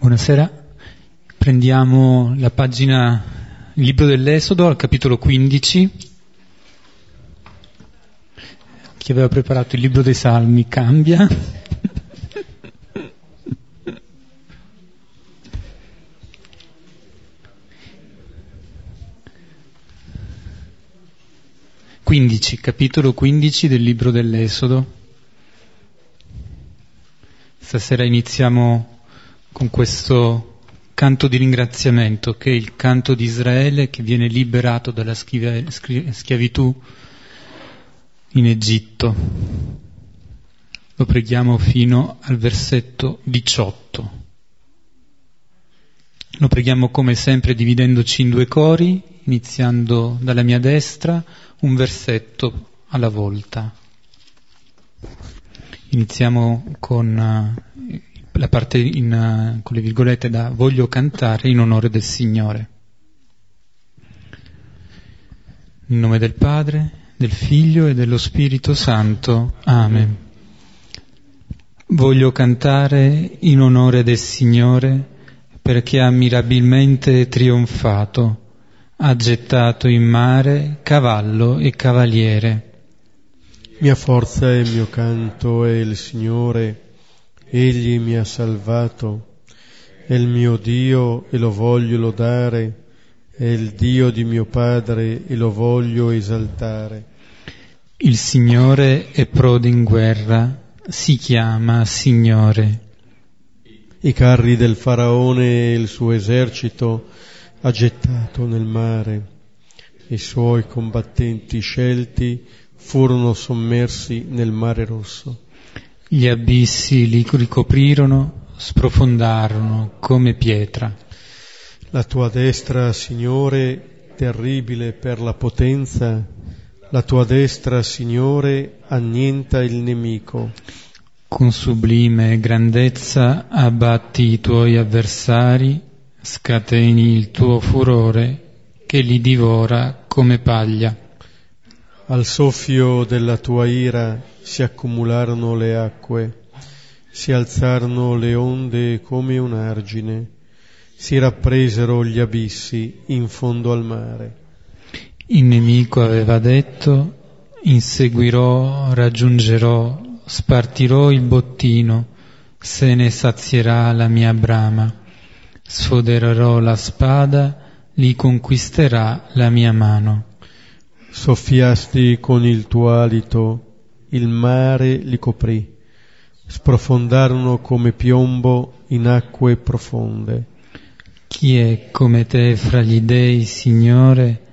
Buonasera, prendiamo la pagina, il libro dell'Esodo al capitolo 15. Chi aveva preparato il libro dei Salmi cambia. Quindici, capitolo 15 del libro dell'Esodo. Stasera iniziamo con questo canto di ringraziamento che è il canto di Israele che viene liberato dalla schiavitù in Egitto. Lo preghiamo fino al versetto 18. Lo preghiamo come sempre dividendoci in due cori, iniziando dalla mia destra, un versetto alla volta. Iniziamo con la parte in, uh, con le virgolette da voglio cantare in onore del Signore. In nome del Padre, del Figlio e dello Spirito Santo. Amen. Voglio cantare in onore del Signore perché ha mirabilmente trionfato, ha gettato in mare cavallo e cavaliere. Mia forza e mio canto è il Signore Egli mi ha salvato, è il mio Dio e lo voglio lodare, è il Dio di mio Padre e lo voglio esaltare. Il Signore è prode in guerra, si chiama Signore. I carri del Faraone e il suo esercito ha gettato nel mare, i suoi combattenti scelti furono sommersi nel mare rosso. Gli abissi li ricoprirono, sprofondarono come pietra. La tua destra, Signore, terribile per la potenza, la tua destra, Signore, annienta il nemico. Con sublime grandezza abbatti i tuoi avversari, scateni il tuo furore che li divora come paglia. Al soffio della tua ira si accumularono le acque, si alzarono le onde come un argine, si rappresero gli abissi in fondo al mare. Il nemico aveva detto, inseguirò, raggiungerò, spartirò il bottino, se ne sazierà la mia brama, sfodererò la spada, li conquisterà la mia mano. Soffiasti con il tuo alito, il mare li coprì, sprofondarono come piombo in acque profonde. Chi è come te fra gli dei, Signore?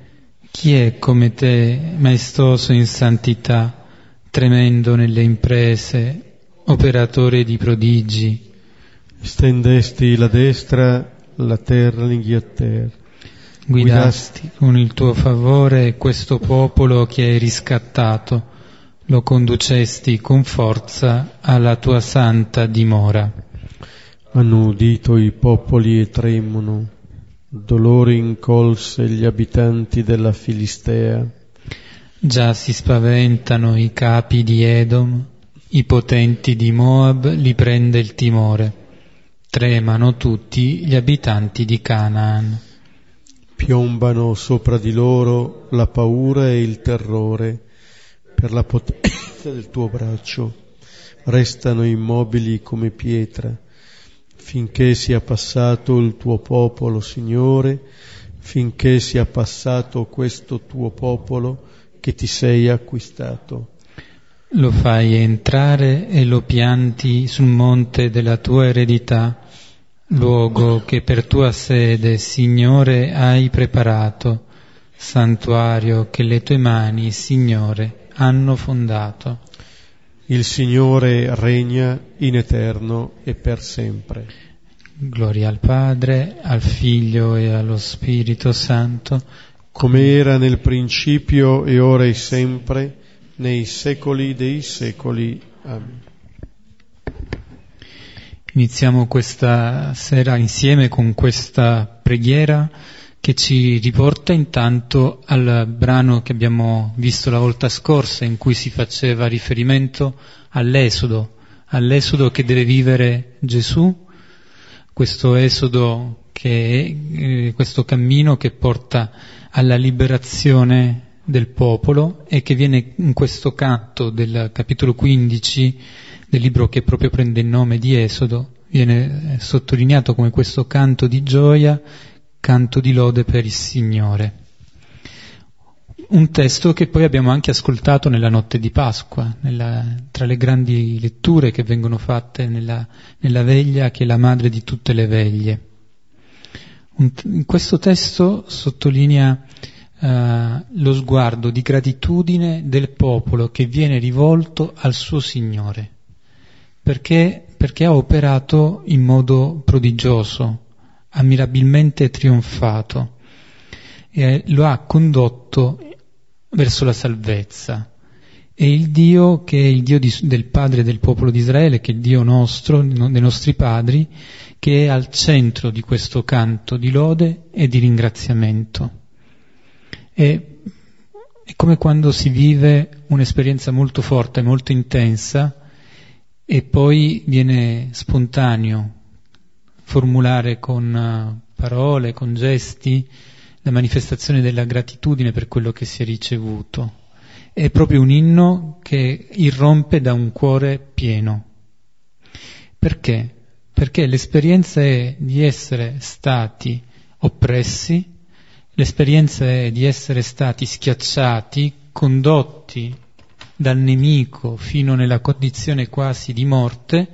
Chi è come te, maestoso in santità, tremendo nelle imprese, operatore di prodigi? Stendesti la destra, la terra l'inghiotter guidasti con il tuo favore questo popolo che hai riscattato, lo conducesti con forza alla tua santa dimora. Hanno udito i popoli e tremono, dolore incolse gli abitanti della Filistea. Già si spaventano i capi di Edom, i potenti di Moab li prende il timore, tremano tutti gli abitanti di Canaan piombano sopra di loro la paura e il terrore per la potenza del tuo braccio, restano immobili come pietra, finché sia passato il tuo popolo, Signore, finché sia passato questo tuo popolo che ti sei acquistato. Lo fai entrare e lo pianti sul monte della tua eredità luogo che per tua sede, Signore, hai preparato, santuario che le tue mani, Signore, hanno fondato. Il Signore regna in eterno e per sempre. Gloria al Padre, al Figlio e allo Spirito Santo, come era nel principio e ora e sempre, nei secoli dei secoli. Amen. Iniziamo questa sera insieme con questa preghiera che ci riporta intanto al brano che abbiamo visto la volta scorsa in cui si faceva riferimento all'esodo, all'esodo che deve vivere Gesù questo esodo che è eh, questo cammino che porta alla liberazione del popolo e che viene in questo canto del capitolo 15 del libro che proprio prende il nome di Esodo, viene eh, sottolineato come questo canto di gioia, canto di lode per il Signore. Un testo che poi abbiamo anche ascoltato nella notte di Pasqua, nella, tra le grandi letture che vengono fatte nella, nella veglia che è la madre di tutte le veglie. Un, questo testo sottolinea uh, lo sguardo di gratitudine del popolo che viene rivolto al suo Signore, perché, perché ha operato in modo prodigioso, ammirabilmente trionfato e lo ha condotto verso la salvezza. E il Dio che è il Dio di, del Padre del popolo di Israele, che è il Dio nostro, dei nostri padri, che è al centro di questo canto di lode e di ringraziamento. E, è come quando si vive un'esperienza molto forte, molto intensa, e poi viene spontaneo formulare con uh, parole, con gesti, la manifestazione della gratitudine per quello che si è ricevuto. È proprio un inno che irrompe da un cuore pieno. Perché? Perché l'esperienza è di essere stati oppressi, l'esperienza è di essere stati schiacciati, condotti dal nemico fino nella condizione quasi di morte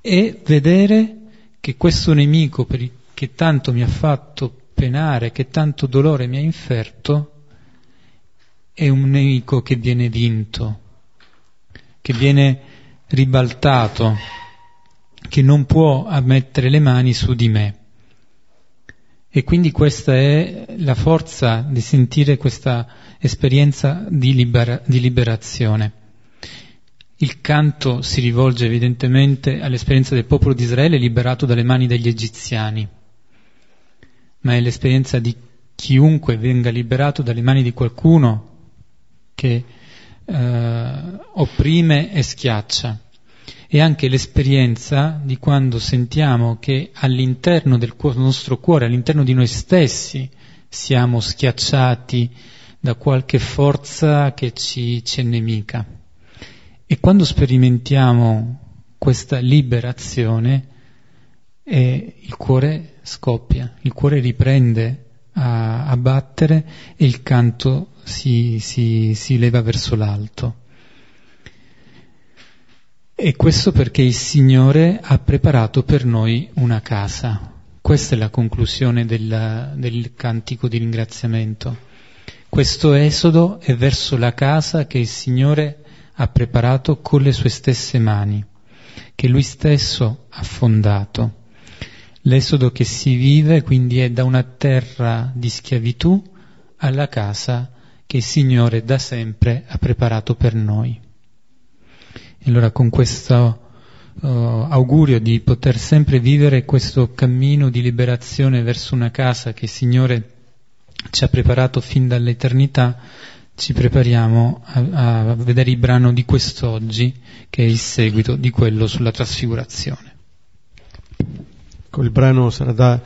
e vedere che questo nemico che tanto mi ha fatto penare, che tanto dolore mi ha inferto, è un nemico che viene vinto, che viene ribaltato, che non può ammettere le mani su di me. E quindi questa è la forza di sentire questa esperienza di, libera- di liberazione. Il canto si rivolge evidentemente all'esperienza del popolo di Israele liberato dalle mani degli egiziani ma è l'esperienza di chiunque venga liberato dalle mani di qualcuno che eh, opprime e schiaccia. E anche l'esperienza di quando sentiamo che all'interno del nostro cuore, all'interno di noi stessi, siamo schiacciati da qualche forza che ci, ci è nemica. E quando sperimentiamo questa liberazione, eh, il cuore scoppia, il cuore riprende a, a battere e il canto si, si, si leva verso l'alto. E questo perché il Signore ha preparato per noi una casa. Questa è la conclusione del, del cantico di ringraziamento. Questo esodo è verso la casa che il Signore ha preparato con le sue stesse mani, che Lui stesso ha fondato. L'esodo che si vive quindi è da una terra di schiavitù alla casa che il Signore da sempre ha preparato per noi. Allora con questo uh, augurio di poter sempre vivere questo cammino di liberazione verso una casa che il Signore ci ha preparato fin dall'eternità, ci prepariamo a, a vedere il brano di quest'oggi, che è il seguito di quello sulla trasfigurazione. Il brano sarà da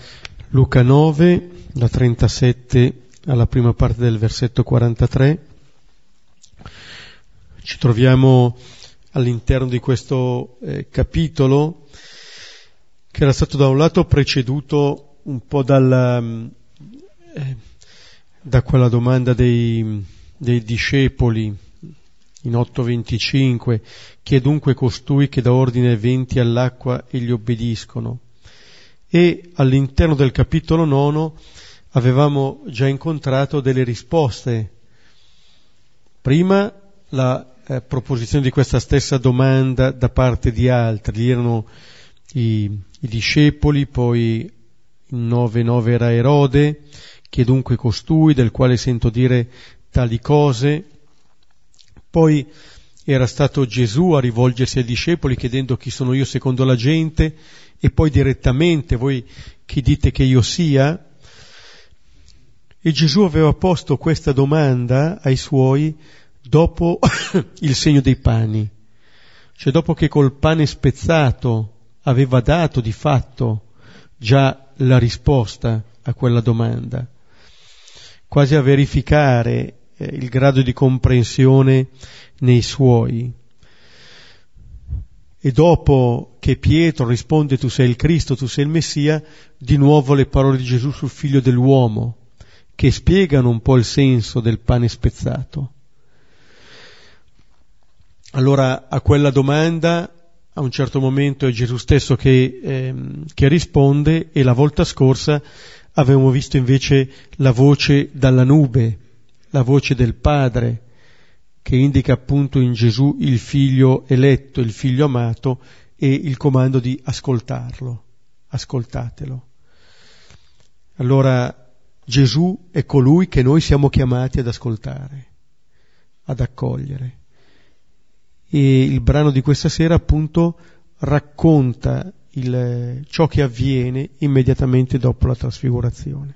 Luca 9, da 37 alla prima parte del versetto 43. Ci troviamo all'interno di questo eh, capitolo che era stato da un lato preceduto un po' dalla, mm, eh, da quella domanda dei, dei discepoli in 8.25, chi è dunque costui che dà ordine ai venti all'acqua e gli obbediscono? e all'interno del capitolo nono avevamo già incontrato delle risposte. Prima la eh, proposizione di questa stessa domanda da parte di altri, erano i, i discepoli, poi in 9-9 era Erode, che dunque costui del quale sento dire tali cose, poi era stato Gesù a rivolgersi ai discepoli chiedendo chi sono io secondo la gente e poi direttamente voi chi dite che io sia? E Gesù aveva posto questa domanda ai suoi dopo il segno dei pani, cioè dopo che col pane spezzato aveva dato di fatto già la risposta a quella domanda, quasi a verificare eh, il grado di comprensione nei suoi. E dopo che Pietro risponde tu sei il Cristo, tu sei il Messia, di nuovo le parole di Gesù sul figlio dell'uomo, che spiegano un po' il senso del pane spezzato. Allora a quella domanda a un certo momento è Gesù stesso che, ehm, che risponde e la volta scorsa avevamo visto invece la voce dalla nube, la voce del Padre, che indica appunto in Gesù il figlio eletto, il figlio amato e il comando di ascoltarlo, ascoltatelo. Allora Gesù è colui che noi siamo chiamati ad ascoltare, ad accogliere. E il brano di questa sera appunto racconta il, ciò che avviene immediatamente dopo la trasfigurazione.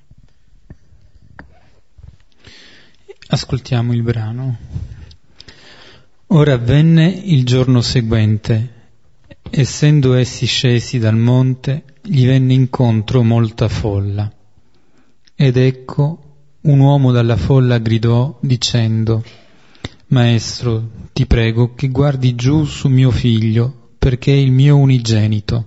Ascoltiamo il brano. Ora avvenne il giorno seguente. Essendo essi scesi dal monte, gli venne incontro molta folla. Ed ecco, un uomo dalla folla gridò dicendo, Maestro, ti prego che guardi giù su mio figlio, perché è il mio unigenito.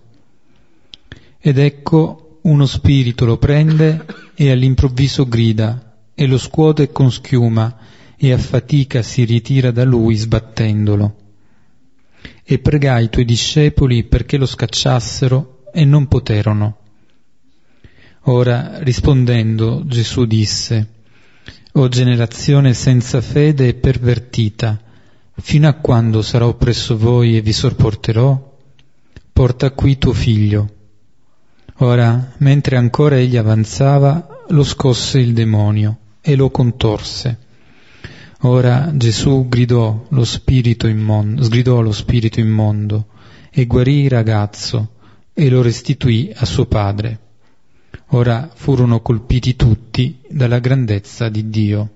Ed ecco, uno spirito lo prende e all'improvviso grida, e lo scuote con schiuma, e a fatica si ritira da lui sbattendolo. E pregai i tuoi discepoli perché lo scacciassero e non poterono. Ora rispondendo Gesù disse, O generazione senza fede e pervertita, fino a quando sarò presso voi e vi sopporterò? Porta qui tuo figlio. Ora, mentre ancora egli avanzava, lo scosse il demonio e lo contorse Ora Gesù gridò lo spirito immondo, sgridò lo spirito immondo e guarì il ragazzo e lo restituì a suo padre. Ora furono colpiti tutti dalla grandezza di Dio.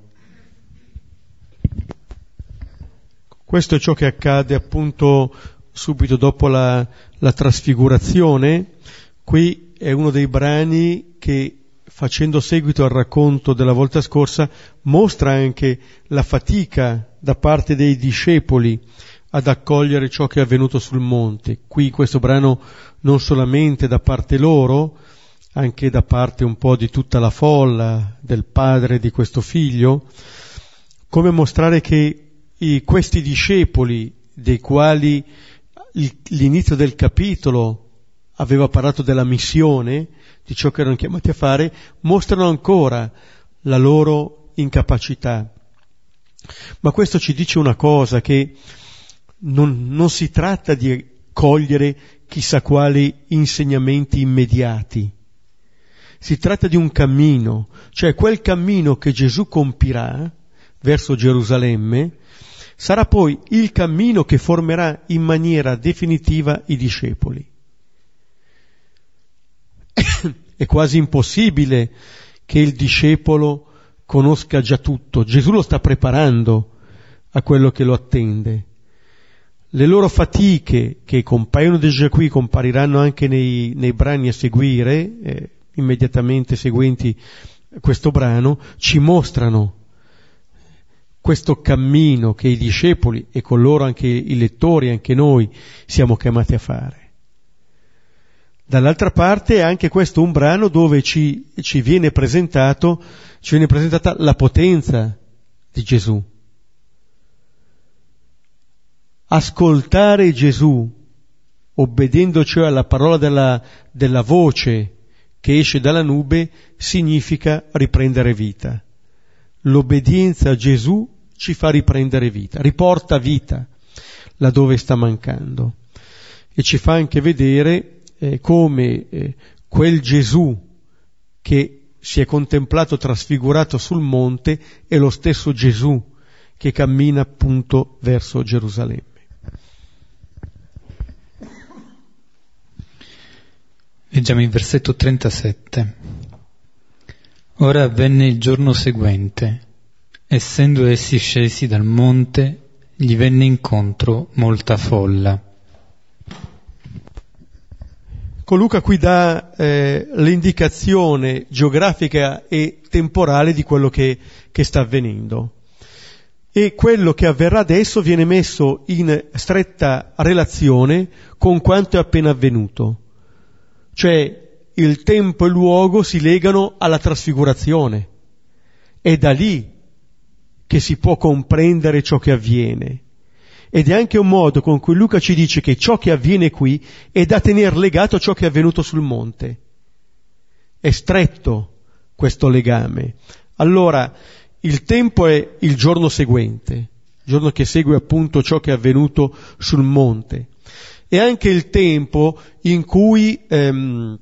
Questo è ciò che accade appunto subito dopo la, la trasfigurazione. Qui è uno dei brani che facendo seguito al racconto della volta scorsa, mostra anche la fatica da parte dei discepoli ad accogliere ciò che è avvenuto sul monte. Qui questo brano non solamente da parte loro, anche da parte un po' di tutta la folla, del padre di questo figlio, come mostrare che questi discepoli, dei quali l'inizio del capitolo aveva parlato della missione, di ciò che erano chiamati a fare, mostrano ancora la loro incapacità. Ma questo ci dice una cosa, che non, non si tratta di cogliere chissà quali insegnamenti immediati. Si tratta di un cammino, cioè quel cammino che Gesù compirà verso Gerusalemme, sarà poi il cammino che formerà in maniera definitiva i discepoli. È quasi impossibile che il discepolo conosca già tutto. Gesù lo sta preparando a quello che lo attende. Le loro fatiche, che compaiono già qui, compariranno anche nei, nei brani a seguire, eh, immediatamente seguenti questo brano, ci mostrano questo cammino che i discepoli e con loro anche i lettori, anche noi, siamo chiamati a fare. Dall'altra parte è anche questo un brano dove ci, ci, viene presentato, ci viene presentata la potenza di Gesù. Ascoltare Gesù, obbedendo cioè alla parola della, della voce che esce dalla nube, significa riprendere vita. L'obbedienza a Gesù ci fa riprendere vita, riporta vita laddove sta mancando e ci fa anche vedere eh, come eh, quel Gesù che si è contemplato trasfigurato sul monte è lo stesso Gesù che cammina appunto verso Gerusalemme. Leggiamo il versetto 37. Ora avvenne il giorno seguente, essendo essi scesi dal monte, gli venne incontro molta folla Ecco, Luca qui dà eh, l'indicazione geografica e temporale di quello che, che sta avvenendo. E quello che avverrà adesso viene messo in stretta relazione con quanto è appena avvenuto. Cioè il tempo e il luogo si legano alla trasfigurazione. È da lì che si può comprendere ciò che avviene. Ed è anche un modo con cui Luca ci dice che ciò che avviene qui è da tenere legato a ciò che è avvenuto sul monte. È stretto questo legame. Allora, il tempo è il giorno seguente, il giorno che segue appunto ciò che è avvenuto sul monte. E anche il tempo in cui ehm,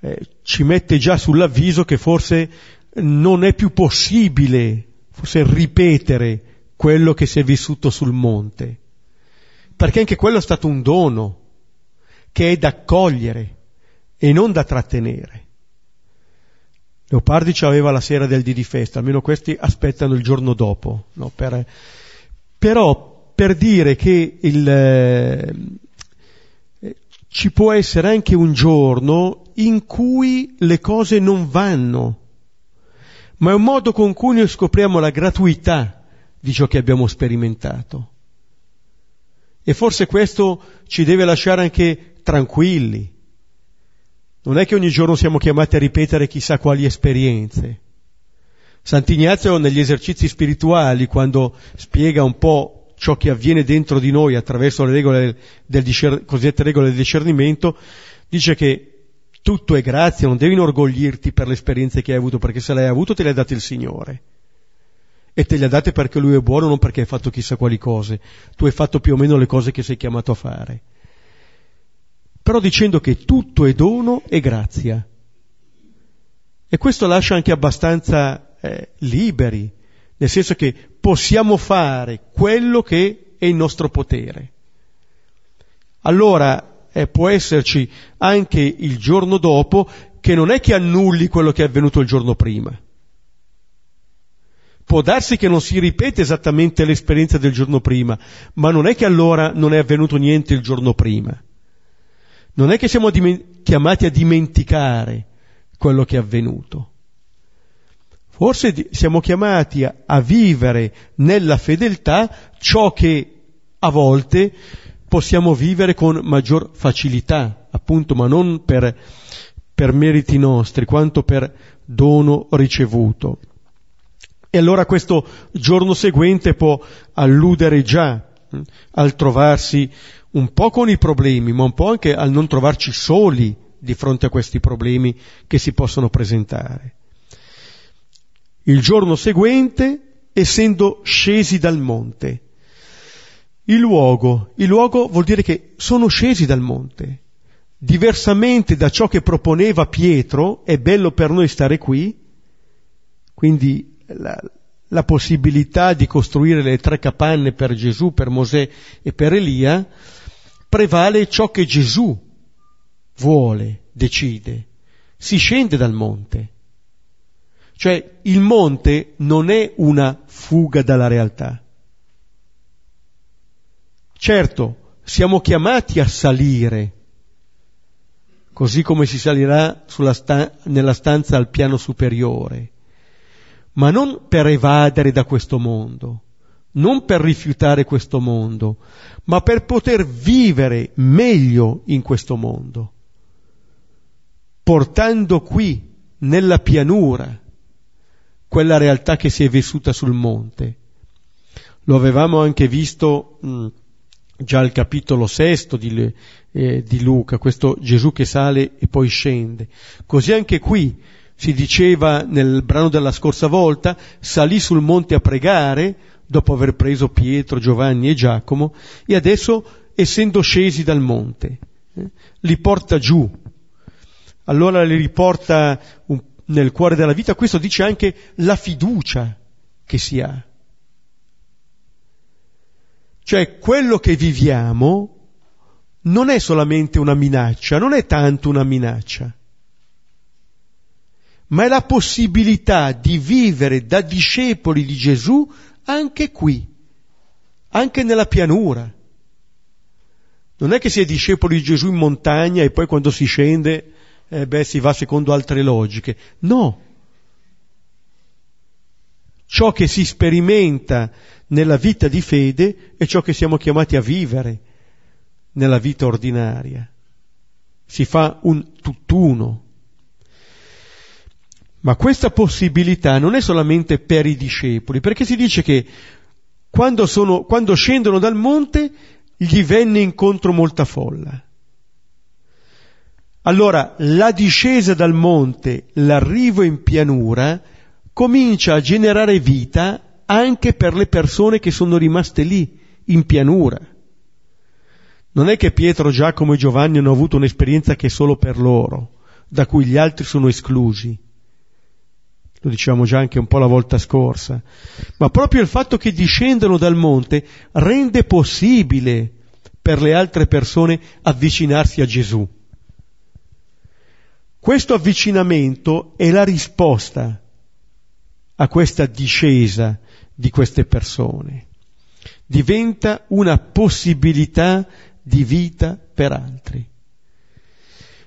eh, ci mette già sull'avviso che forse non è più possibile forse ripetere quello che si è vissuto sul monte, perché anche quello è stato un dono che è da accogliere e non da trattenere. Leopardi ci aveva la sera del dì di festa, almeno questi aspettano il giorno dopo, no? per, però per dire che il, eh, ci può essere anche un giorno in cui le cose non vanno, ma è un modo con cui noi scopriamo la gratuità di ciò che abbiamo sperimentato. E forse questo ci deve lasciare anche tranquilli. Non è che ogni giorno siamo chiamati a ripetere chissà quali esperienze. Sant'Ignazio negli esercizi spirituali, quando spiega un po' ciò che avviene dentro di noi attraverso le regole del discer- cosiddette regole del discernimento, dice che tutto è grazia, non devi inorgoglirti per le esperienze che hai avuto, perché se le hai avuto te le ha date il Signore. E te le ha date perché Lui è buono, non perché hai fatto chissà quali cose. Tu hai fatto più o meno le cose che sei chiamato a fare. Però dicendo che tutto è dono e grazia. E questo lascia anche abbastanza eh, liberi nel senso che possiamo fare quello che è il nostro potere. Allora eh, può esserci anche il giorno dopo che non è che annulli quello che è avvenuto il giorno prima. Può darsi che non si ripete esattamente l'esperienza del giorno prima, ma non è che allora non è avvenuto niente il giorno prima. Non è che siamo chiamati a dimenticare quello che è avvenuto. Forse siamo chiamati a, a vivere nella fedeltà ciò che a volte possiamo vivere con maggior facilità, appunto, ma non per, per meriti nostri, quanto per dono ricevuto. E allora questo giorno seguente può alludere già hm, al trovarsi un po' con i problemi, ma un po' anche al non trovarci soli di fronte a questi problemi che si possono presentare il giorno seguente essendo scesi dal monte. Il luogo, il luogo vuol dire che sono scesi dal monte. Diversamente da ciò che proponeva Pietro, è bello per noi stare qui, quindi la, la possibilità di costruire le tre capanne per Gesù, per Mosè e per Elia, prevale ciò che Gesù vuole, decide. Si scende dal monte. Cioè il monte non è una fuga dalla realtà. Certo, siamo chiamati a salire, così come si salirà sta- nella stanza al piano superiore, ma non per evadere da questo mondo, non per rifiutare questo mondo, ma per poter vivere meglio in questo mondo, portando qui, nella pianura, quella realtà che si è vissuta sul monte. Lo avevamo anche visto mh, mm, già al capitolo sesto di, eh, di Luca, questo Gesù che sale e poi scende. Così anche qui si diceva nel brano della scorsa volta, salì sul monte a pregare, dopo aver preso Pietro, Giovanni e Giacomo, e adesso, essendo scesi dal monte, eh, li porta giù. Allora li riporta un nel cuore della vita, questo dice anche la fiducia che si ha. Cioè quello che viviamo non è solamente una minaccia, non è tanto una minaccia, ma è la possibilità di vivere da discepoli di Gesù anche qui, anche nella pianura. Non è che si è discepoli di Gesù in montagna e poi quando si scende, eh, beh, si va secondo altre logiche. No. Ciò che si sperimenta nella vita di fede è ciò che siamo chiamati a vivere nella vita ordinaria. Si fa un tutt'uno. Ma questa possibilità non è solamente per i discepoli, perché si dice che quando, sono, quando scendono dal monte gli venne incontro molta folla. Allora la discesa dal monte, l'arrivo in pianura, comincia a generare vita anche per le persone che sono rimaste lì, in pianura. Non è che Pietro, Giacomo e Giovanni hanno avuto un'esperienza che è solo per loro, da cui gli altri sono esclusi. Lo dicevamo già anche un po' la volta scorsa. Ma proprio il fatto che discendono dal monte rende possibile per le altre persone avvicinarsi a Gesù. Questo avvicinamento è la risposta a questa discesa di queste persone. Diventa una possibilità di vita per altri.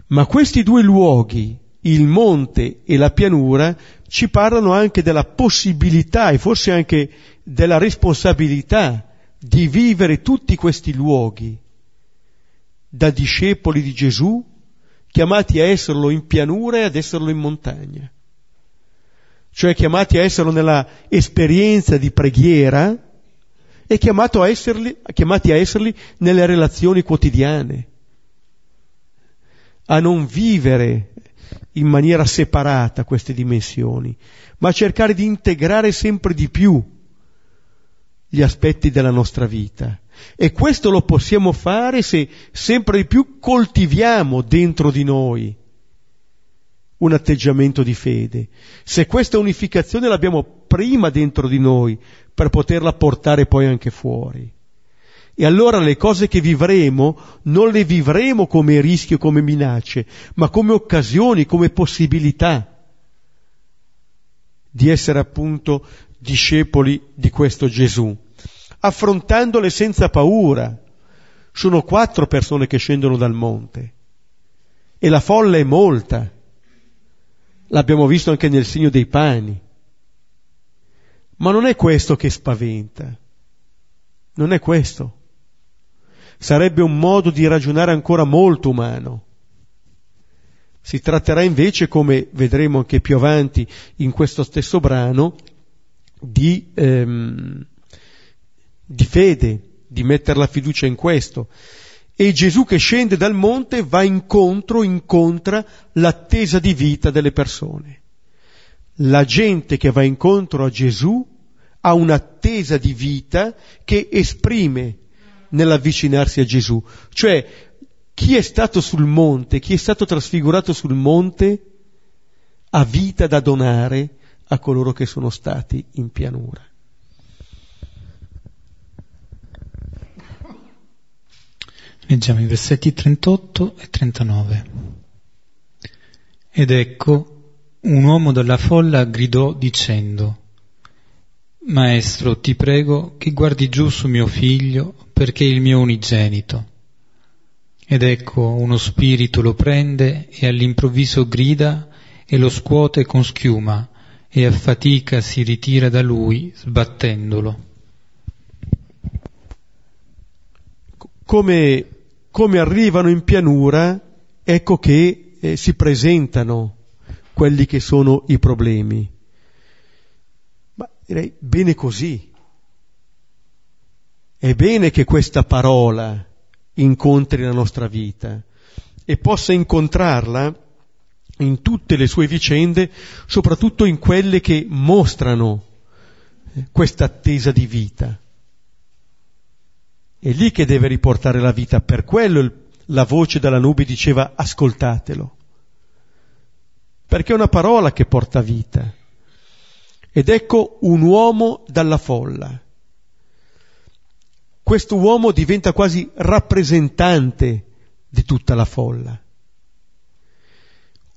Ma questi due luoghi, il monte e la pianura, ci parlano anche della possibilità e forse anche della responsabilità di vivere tutti questi luoghi da discepoli di Gesù, chiamati a esserlo in pianura e ad esserlo in montagna. Cioè chiamati a esserlo nella esperienza di preghiera, chiamato a esserli, chiamati a esserli nelle relazioni quotidiane, a non vivere in maniera separata queste dimensioni, ma cercare di integrare sempre di più gli aspetti della nostra vita. E questo lo possiamo fare se sempre di più coltiviamo dentro di noi un atteggiamento di fede. Se questa unificazione l'abbiamo prima dentro di noi per poterla portare poi anche fuori. E allora le cose che vivremo non le vivremo come rischio, come minacce, ma come occasioni, come possibilità di essere appunto discepoli di questo Gesù, affrontandole senza paura. Sono quattro persone che scendono dal monte e la folla è molta. L'abbiamo visto anche nel segno dei pani. Ma non è questo che spaventa. Non è questo. Sarebbe un modo di ragionare ancora molto umano. Si tratterà invece, come vedremo anche più avanti in questo stesso brano, di, ehm, di fede, di mettere la fiducia in questo. E Gesù che scende dal monte va incontro, incontra l'attesa di vita delle persone. La gente che va incontro a Gesù ha un'attesa di vita che esprime nell'avvicinarsi a Gesù. Cioè, chi è stato sul monte, chi è stato trasfigurato sul monte, ha vita da donare a coloro che sono stati in pianura. Leggiamo i versetti 38 e 39. Ed ecco, un uomo dalla folla gridò dicendo, Maestro, ti prego che guardi giù su mio figlio perché è il mio unigenito. Ed ecco, uno spirito lo prende e all'improvviso grida e lo scuote con schiuma e a fatica si ritira da lui sbattendolo. Come come arrivano in pianura, ecco che eh, si presentano quelli che sono i problemi. Ma direi bene così. È bene che questa parola incontri la nostra vita e possa incontrarla in tutte le sue vicende, soprattutto in quelle che mostrano eh, questa attesa di vita. È lì che deve riportare la vita, per quello la voce dalla nube diceva ascoltatelo, perché è una parola che porta vita. Ed ecco un uomo dalla folla. Questo uomo diventa quasi rappresentante di tutta la folla,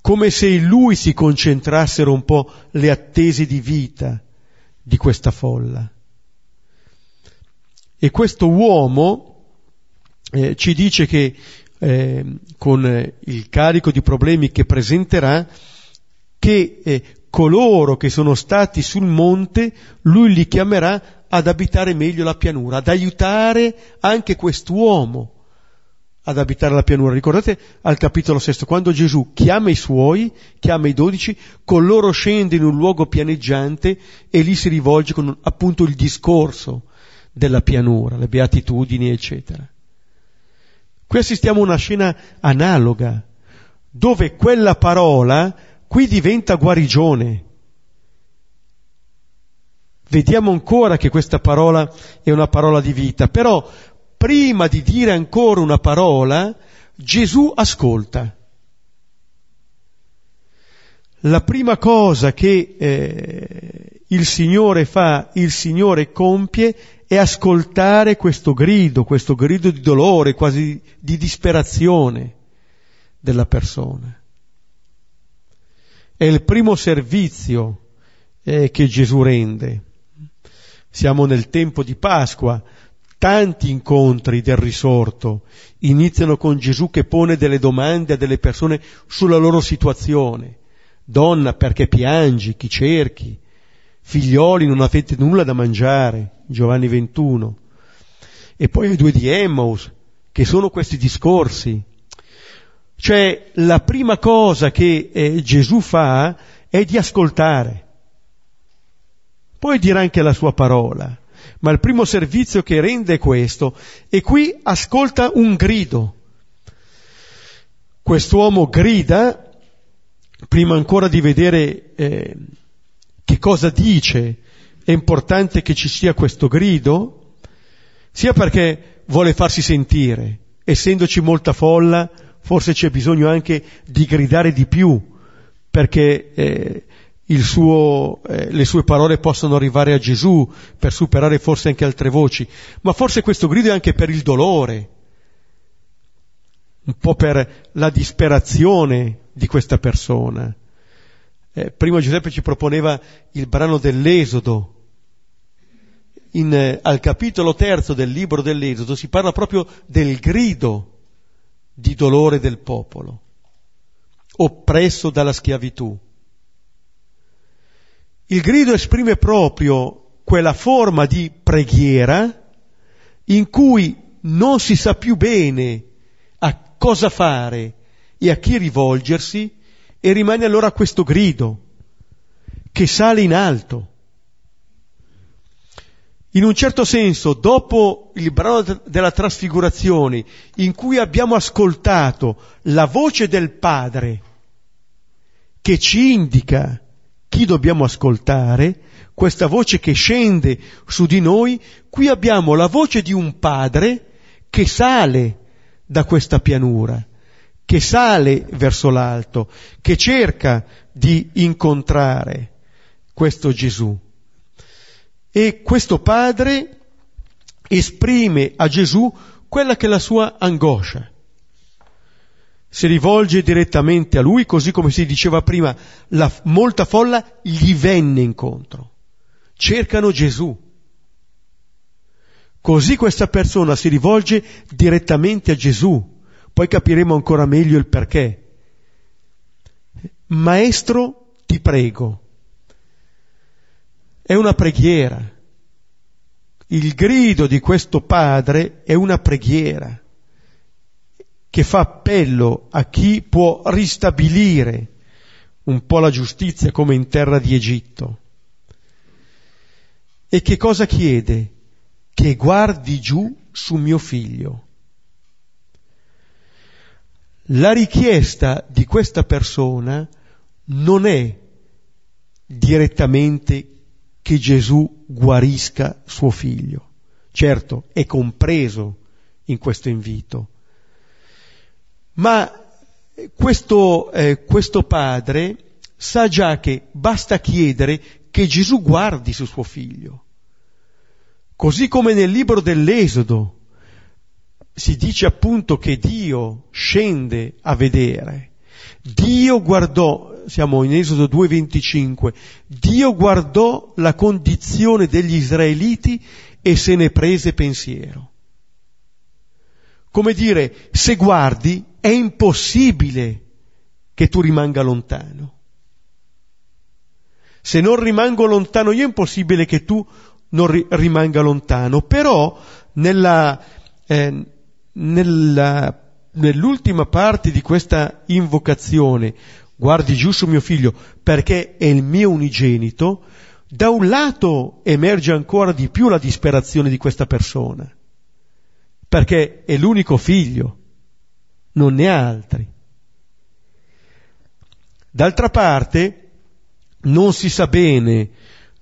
come se in lui si concentrassero un po' le attese di vita di questa folla. E questo uomo eh, ci dice che eh, con il carico di problemi che presenterà, che eh, coloro che sono stati sul monte, lui li chiamerà ad abitare meglio la pianura, ad aiutare anche quest'uomo ad abitare la pianura. Ricordate al capitolo sesto, quando Gesù chiama i suoi, chiama i dodici, con loro scende in un luogo pianeggiante e lì si rivolge con appunto il discorso della pianura, le beatitudini, eccetera. Qui assistiamo a una scena analoga, dove quella parola qui diventa guarigione. Vediamo ancora che questa parola è una parola di vita, però prima di dire ancora una parola, Gesù ascolta. La prima cosa che eh, il Signore fa, il Signore compie, è ascoltare questo grido, questo grido di dolore, quasi di disperazione della persona. È il primo servizio eh, che Gesù rende. Siamo nel tempo di Pasqua, tanti incontri del risorto iniziano con Gesù che pone delle domande a delle persone sulla loro situazione. Donna, perché piangi? Chi cerchi? Figlioli, non avete nulla da mangiare? Giovanni 21. E poi i due di Emmaus, che sono questi discorsi. Cioè, la prima cosa che eh, Gesù fa è di ascoltare. Poi dirà anche la sua parola. Ma il primo servizio che rende è questo. E qui ascolta un grido. Quest'uomo grida, prima ancora di vedere eh, che cosa dice è importante che ci sia questo grido, sia perché vuole farsi sentire, essendoci molta folla, forse c'è bisogno anche di gridare di più, perché eh, suo, eh, le sue parole possano arrivare a Gesù per superare forse anche altre voci, ma forse questo grido è anche per il dolore, un po' per la disperazione di questa persona. Eh, prima Giuseppe ci proponeva il brano dell'Esodo, in, eh, al capitolo terzo del libro dell'Esodo si parla proprio del grido di dolore del popolo, oppresso dalla schiavitù. Il grido esprime proprio quella forma di preghiera in cui non si sa più bene a cosa fare e a chi rivolgersi e rimane allora questo grido che sale in alto in un certo senso, dopo il brano della trasfigurazione, in cui abbiamo ascoltato la voce del Padre che ci indica chi dobbiamo ascoltare, questa voce che scende su di noi, qui abbiamo la voce di un Padre che sale da questa pianura, che sale verso l'alto, che cerca di incontrare questo Gesù. E questo padre esprime a Gesù quella che è la sua angoscia. Si rivolge direttamente a lui, così come si diceva prima, la molta folla gli venne incontro. Cercano Gesù. Così questa persona si rivolge direttamente a Gesù. Poi capiremo ancora meglio il perché. Maestro, ti prego, è una preghiera. Il grido di questo padre è una preghiera che fa appello a chi può ristabilire un po' la giustizia come in terra di Egitto. E che cosa chiede? Che guardi giù su mio figlio. La richiesta di questa persona non è direttamente che Gesù guarisca suo figlio. Certo, è compreso in questo invito. Ma questo, eh, questo padre sa già che basta chiedere che Gesù guardi su suo figlio. Così come nel libro dell'Esodo si dice appunto che Dio scende a vedere. Dio guardò, siamo in Esodo 2.25, Dio guardò la condizione degli israeliti e se ne prese pensiero. come dire, se guardi è impossibile che tu rimanga lontano. Se non rimango lontano io è impossibile che tu non ri- rimanga lontano, però nella, eh, nella, nell'ultima parte di questa invocazione, guardi giù su mio figlio perché è il mio unigenito, da un lato emerge ancora di più la disperazione di questa persona, perché è l'unico figlio, non ne ha altri. D'altra parte, non si sa bene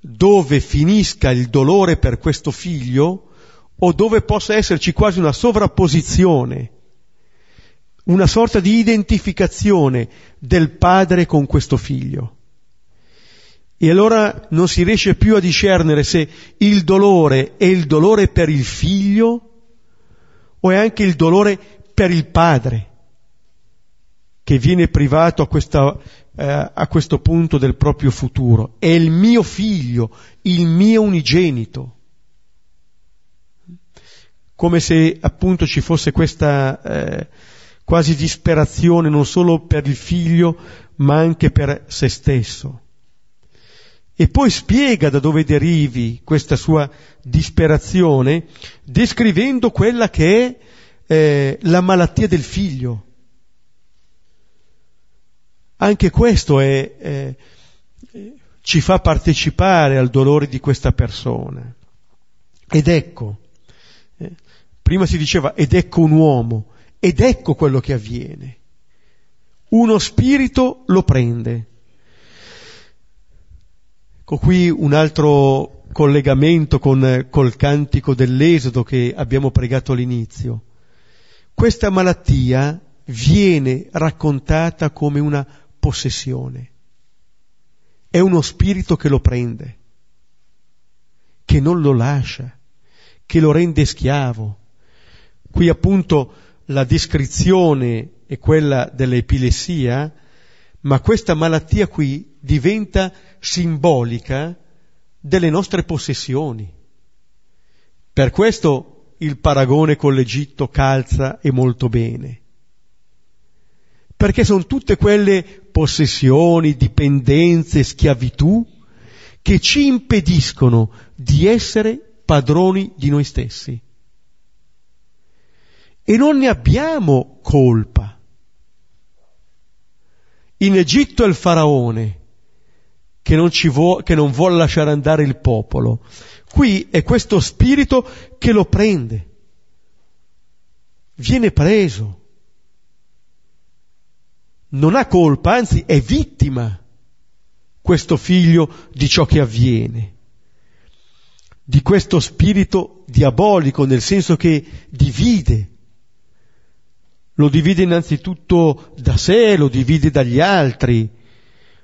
dove finisca il dolore per questo figlio o dove possa esserci quasi una sovrapposizione, una sorta di identificazione del padre con questo figlio. E allora non si riesce più a discernere se il dolore è il dolore per il figlio o è anche il dolore per il padre che viene privato a, questa, eh, a questo punto del proprio futuro. È il mio figlio, il mio unigenito. Come se appunto ci fosse questa eh, quasi disperazione non solo per il figlio, ma anche per se stesso. E poi spiega da dove derivi questa sua disperazione, descrivendo quella che è eh, la malattia del figlio. Anche questo è, è, ci fa partecipare al dolore di questa persona. Ed ecco, eh, prima si diceva ed ecco un uomo, ed ecco quello che avviene. Uno spirito lo prende. Ecco qui un altro collegamento con, col cantico dell'Esodo che abbiamo pregato all'inizio. Questa malattia viene raccontata come una possessione. È uno spirito che lo prende, che non lo lascia, che lo rende schiavo. Qui appunto la descrizione è quella dell'epilessia, ma questa malattia qui diventa simbolica delle nostre possessioni. Per questo il paragone con l'Egitto calza e molto bene perché sono tutte quelle possessioni, dipendenze, schiavitù che ci impediscono di essere padroni di noi stessi. E non ne abbiamo colpa. In Egitto è il faraone che non, vuo, che non vuole lasciare andare il popolo. Qui è questo spirito che lo prende. Viene preso non ha colpa, anzi è vittima questo figlio di ciò che avviene, di questo spirito diabolico, nel senso che divide. Lo divide innanzitutto da sé, lo divide dagli altri,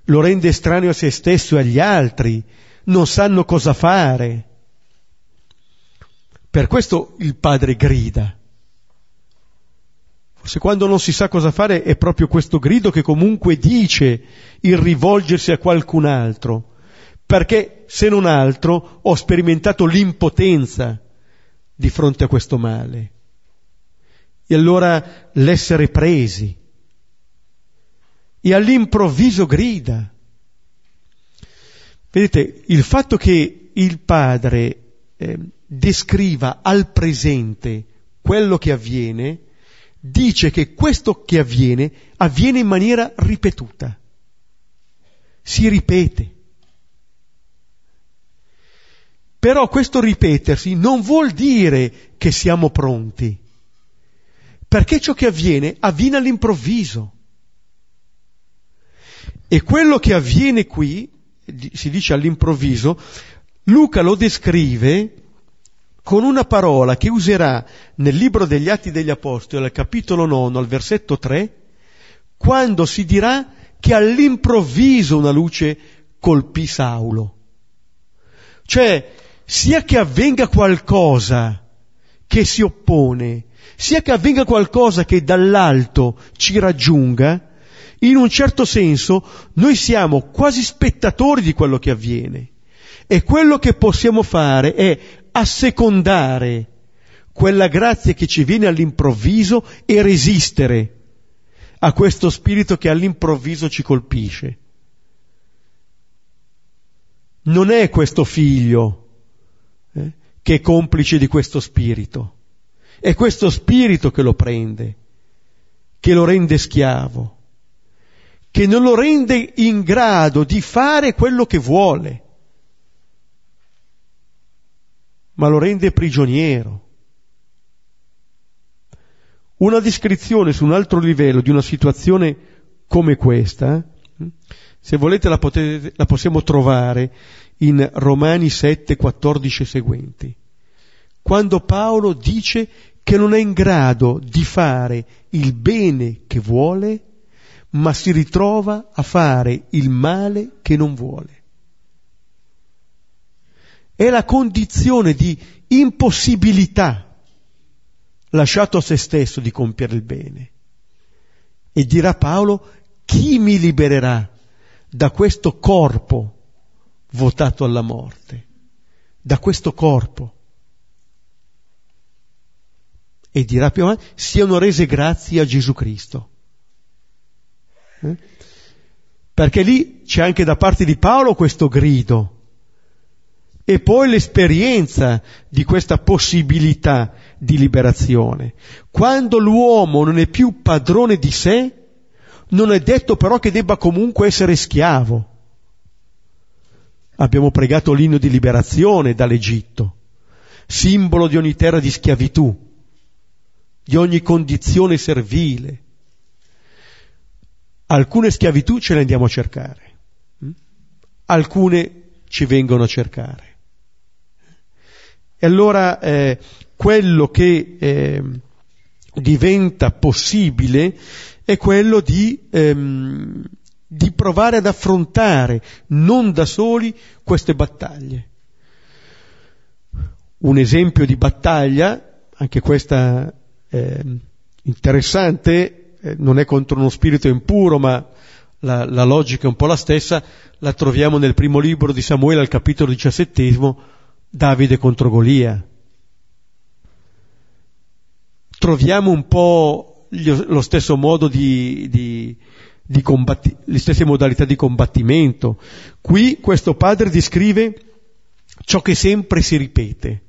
lo rende estraneo a se stesso e agli altri, non sanno cosa fare. Per questo il padre grida. Forse quando non si sa cosa fare è proprio questo grido che comunque dice il rivolgersi a qualcun altro, perché se non altro ho sperimentato l'impotenza di fronte a questo male. E allora l'essere presi. E all'improvviso grida. Vedete, il fatto che il padre eh, descriva al presente quello che avviene, dice che questo che avviene avviene in maniera ripetuta, si ripete. Però questo ripetersi non vuol dire che siamo pronti, perché ciò che avviene avviene all'improvviso. E quello che avviene qui, si dice all'improvviso, Luca lo descrive con una parola che userà nel libro degli Atti degli Apostoli, al capitolo 9, al versetto 3, quando si dirà che all'improvviso una luce colpì Saulo. Cioè, sia che avvenga qualcosa che si oppone, sia che avvenga qualcosa che dall'alto ci raggiunga, in un certo senso noi siamo quasi spettatori di quello che avviene. E quello che possiamo fare è assecondare quella grazia che ci viene all'improvviso e resistere a questo spirito che all'improvviso ci colpisce. Non è questo figlio eh, che è complice di questo spirito, è questo spirito che lo prende, che lo rende schiavo, che non lo rende in grado di fare quello che vuole, ma lo rende prigioniero. Una descrizione su un altro livello di una situazione come questa, eh, se volete la, potete, la possiamo trovare in Romani 7, 14 e seguenti, quando Paolo dice che non è in grado di fare il bene che vuole, ma si ritrova a fare il male che non vuole. È la condizione di impossibilità lasciato a se stesso di compiere il bene. E dirà Paolo, chi mi libererà da questo corpo votato alla morte? Da questo corpo. E dirà più avanti, siano rese grazie a Gesù Cristo. Eh? Perché lì c'è anche da parte di Paolo questo grido e poi l'esperienza di questa possibilità di liberazione. Quando l'uomo non è più padrone di sé, non è detto però che debba comunque essere schiavo. Abbiamo pregato l'inno di liberazione dall'Egitto, simbolo di ogni terra di schiavitù, di ogni condizione servile. Alcune schiavitù ce le andiamo a cercare, alcune ci vengono a cercare. E allora eh, quello che eh, diventa possibile è quello di, ehm, di provare ad affrontare non da soli queste battaglie. Un esempio di battaglia, anche questa eh, interessante, eh, non è contro uno spirito impuro, ma la, la, logica è un po' la stessa, la troviamo nel primo libro di Samuele al capitolo diciassettesimo, Davide contro Golia. Troviamo un po' lo stesso modo di, di, di combatti, le stesse modalità di combattimento. Qui questo padre descrive ciò che sempre si ripete.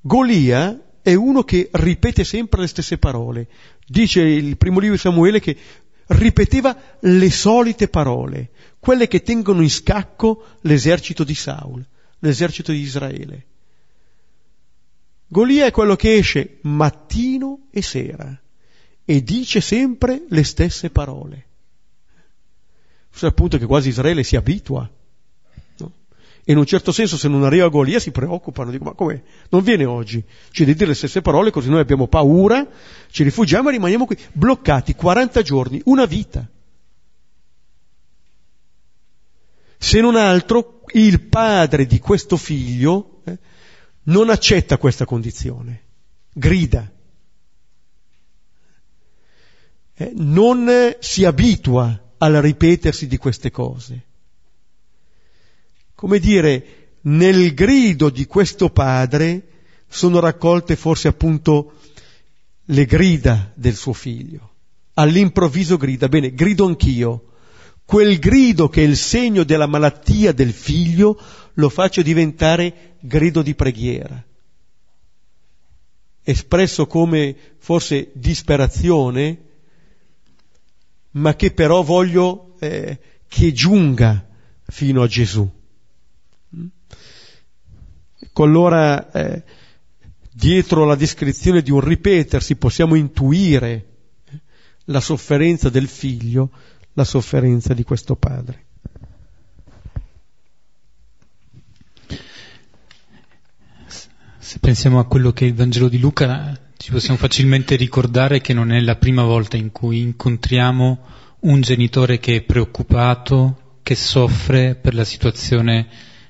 Golia è uno che ripete sempre le stesse parole. Dice il primo libro di Samuele che ripeteva le solite parole, quelle che tengono in scacco l'esercito di Saul l'esercito di Israele. Golia è quello che esce mattino e sera e dice sempre le stesse parole. Forse appunto che quasi Israele si abitua. E in un certo senso se non arriva Golia si preoccupano, dicono ma come? Non viene oggi, ci deve dire le stesse parole così noi abbiamo paura, ci rifugiamo e rimaniamo qui bloccati 40 giorni, una vita. Se non altro il padre di questo figlio eh, non accetta questa condizione, grida, eh, non si abitua al ripetersi di queste cose. Come dire, nel grido di questo padre sono raccolte forse appunto le grida del suo figlio. All'improvviso grida, bene, grido anch'io, quel grido che è il segno della malattia del figlio lo faccio diventare grido di preghiera, espresso come forse disperazione, ma che però voglio eh, che giunga fino a Gesù. Ecco allora eh, dietro la descrizione di un ripetersi possiamo intuire eh, la sofferenza del figlio la sofferenza di questo padre. Se pensiamo a quello che è il Vangelo di Luca, ci possiamo facilmente ricordare che non è la prima volta in cui incontriamo un genitore che è preoccupato, che soffre per la situazione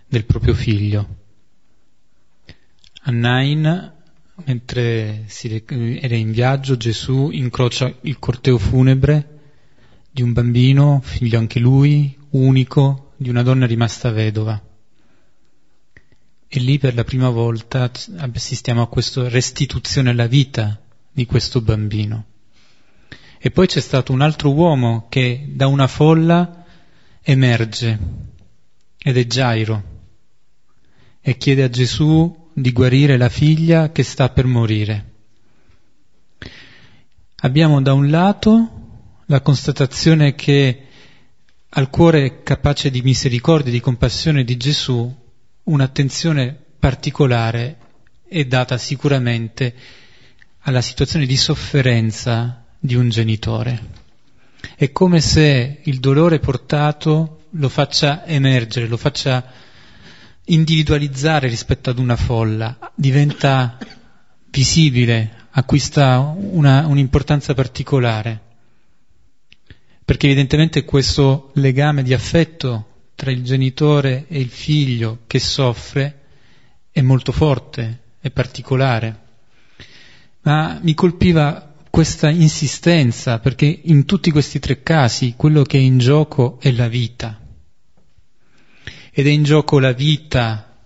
del proprio figlio. A Nain, mentre era in viaggio, Gesù incrocia il corteo funebre di un bambino, figlio anche lui, unico, di una donna rimasta vedova. E lì per la prima volta assistiamo a questa restituzione alla vita di questo bambino. E poi c'è stato un altro uomo che da una folla emerge ed è Gairo e chiede a Gesù di guarire la figlia che sta per morire. Abbiamo da un lato la constatazione che al cuore capace di misericordia di compassione di Gesù un'attenzione particolare è data sicuramente alla situazione di sofferenza di un genitore. È come se il dolore portato lo faccia emergere, lo faccia individualizzare rispetto ad una folla, diventa visibile, acquista una, un'importanza particolare, perché evidentemente questo legame di affetto tra il genitore e il figlio che soffre è molto forte, è particolare. Ma mi colpiva questa insistenza, perché in tutti questi tre casi quello che è in gioco è la vita. Ed è in gioco la vita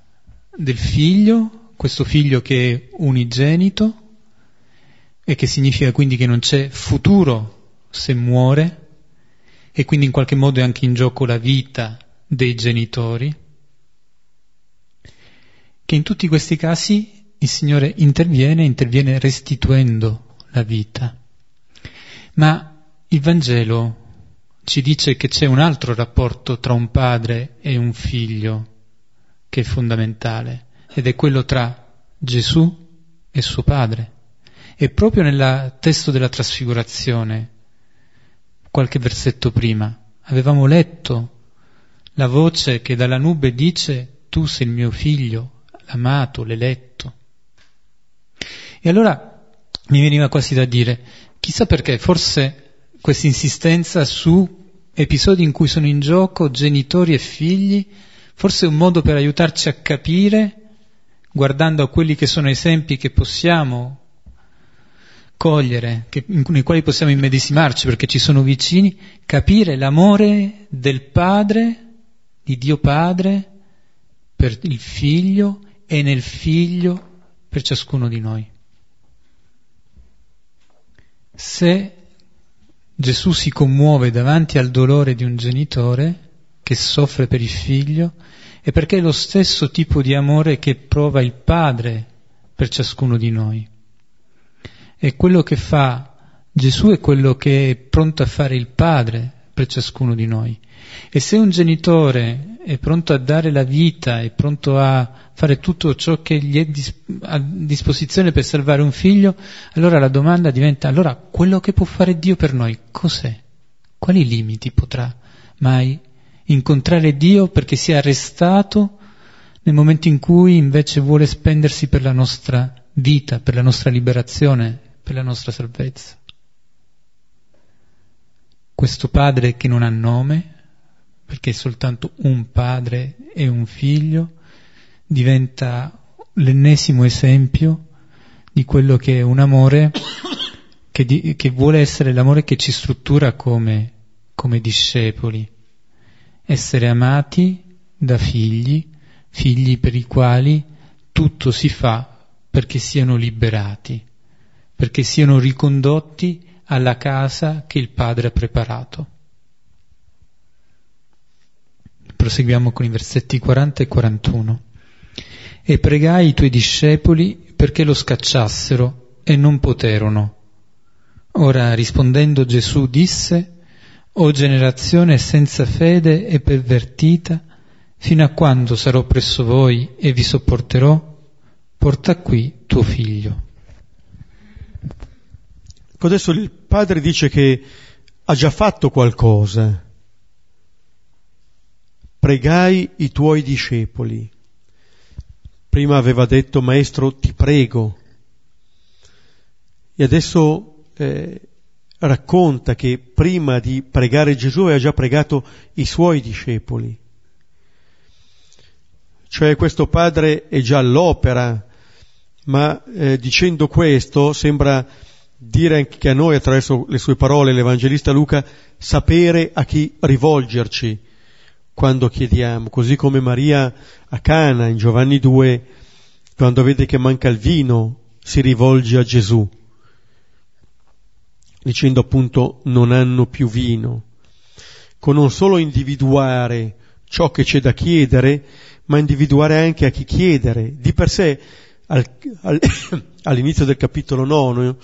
del figlio, questo figlio che è unigenito, e che significa quindi che non c'è futuro se muore, e quindi in qualche modo è anche in gioco la vita dei genitori, che in tutti questi casi il Signore interviene, interviene restituendo la vita. Ma il Vangelo ci dice che c'è un altro rapporto tra un padre e un figlio che è fondamentale, ed è quello tra Gesù e suo padre. E proprio nel testo della trasfigurazione, qualche versetto prima, avevamo letto la voce che dalla nube dice tu sei il mio figlio, l'amato, l'eletto. E allora mi veniva quasi da dire, chissà perché, forse questa insistenza su episodi in cui sono in gioco genitori e figli, forse è un modo per aiutarci a capire, guardando a quelli che sono esempi che possiamo cogliere, che, nei quali possiamo immedesimarci perché ci sono vicini, capire l'amore del Padre, di Dio Padre, per il Figlio e nel Figlio per ciascuno di noi. Se Gesù si commuove davanti al dolore di un genitore che soffre per il figlio, è perché è lo stesso tipo di amore che prova il Padre per ciascuno di noi. E quello che fa Gesù è quello che è pronto a fare il Padre per ciascuno di noi. E se un genitore è pronto a dare la vita, è pronto a fare tutto ciò che gli è a disposizione per salvare un figlio, allora la domanda diventa, allora quello che può fare Dio per noi cos'è? Quali limiti potrà mai incontrare Dio perché sia arrestato nel momento in cui invece vuole spendersi per la nostra vita, per la nostra liberazione, per la nostra salvezza. Questo padre che non ha nome, perché è soltanto un padre e un figlio, diventa l'ennesimo esempio di quello che è un amore che, di, che vuole essere l'amore che ci struttura come, come discepoli, essere amati da figli, figli per i quali tutto si fa perché siano liberati, perché siano ricondotti alla casa che il Padre ha preparato. Proseguiamo con i versetti 40 e 41. E pregai i tuoi discepoli perché lo scacciassero e non poterono. Ora rispondendo Gesù disse, O generazione senza fede e pervertita, fino a quando sarò presso voi e vi sopporterò, porta qui tuo figlio. Adesso il padre dice che ha già fatto qualcosa. Pregai i tuoi discepoli. Prima aveva detto, maestro, ti prego. E adesso eh, racconta che prima di pregare Gesù aveva già pregato i suoi discepoli. Cioè questo padre è già all'opera, ma eh, dicendo questo sembra dire anche a noi attraverso le sue parole, l'Evangelista Luca, sapere a chi rivolgerci, quando chiediamo, così come Maria a Cana in Giovanni 2, quando vede che manca il vino, si rivolge a Gesù, dicendo appunto non hanno più vino, con non solo individuare ciò che c'è da chiedere, ma individuare anche a chi chiedere. Di per sé, al, al, all'inizio del capitolo 9,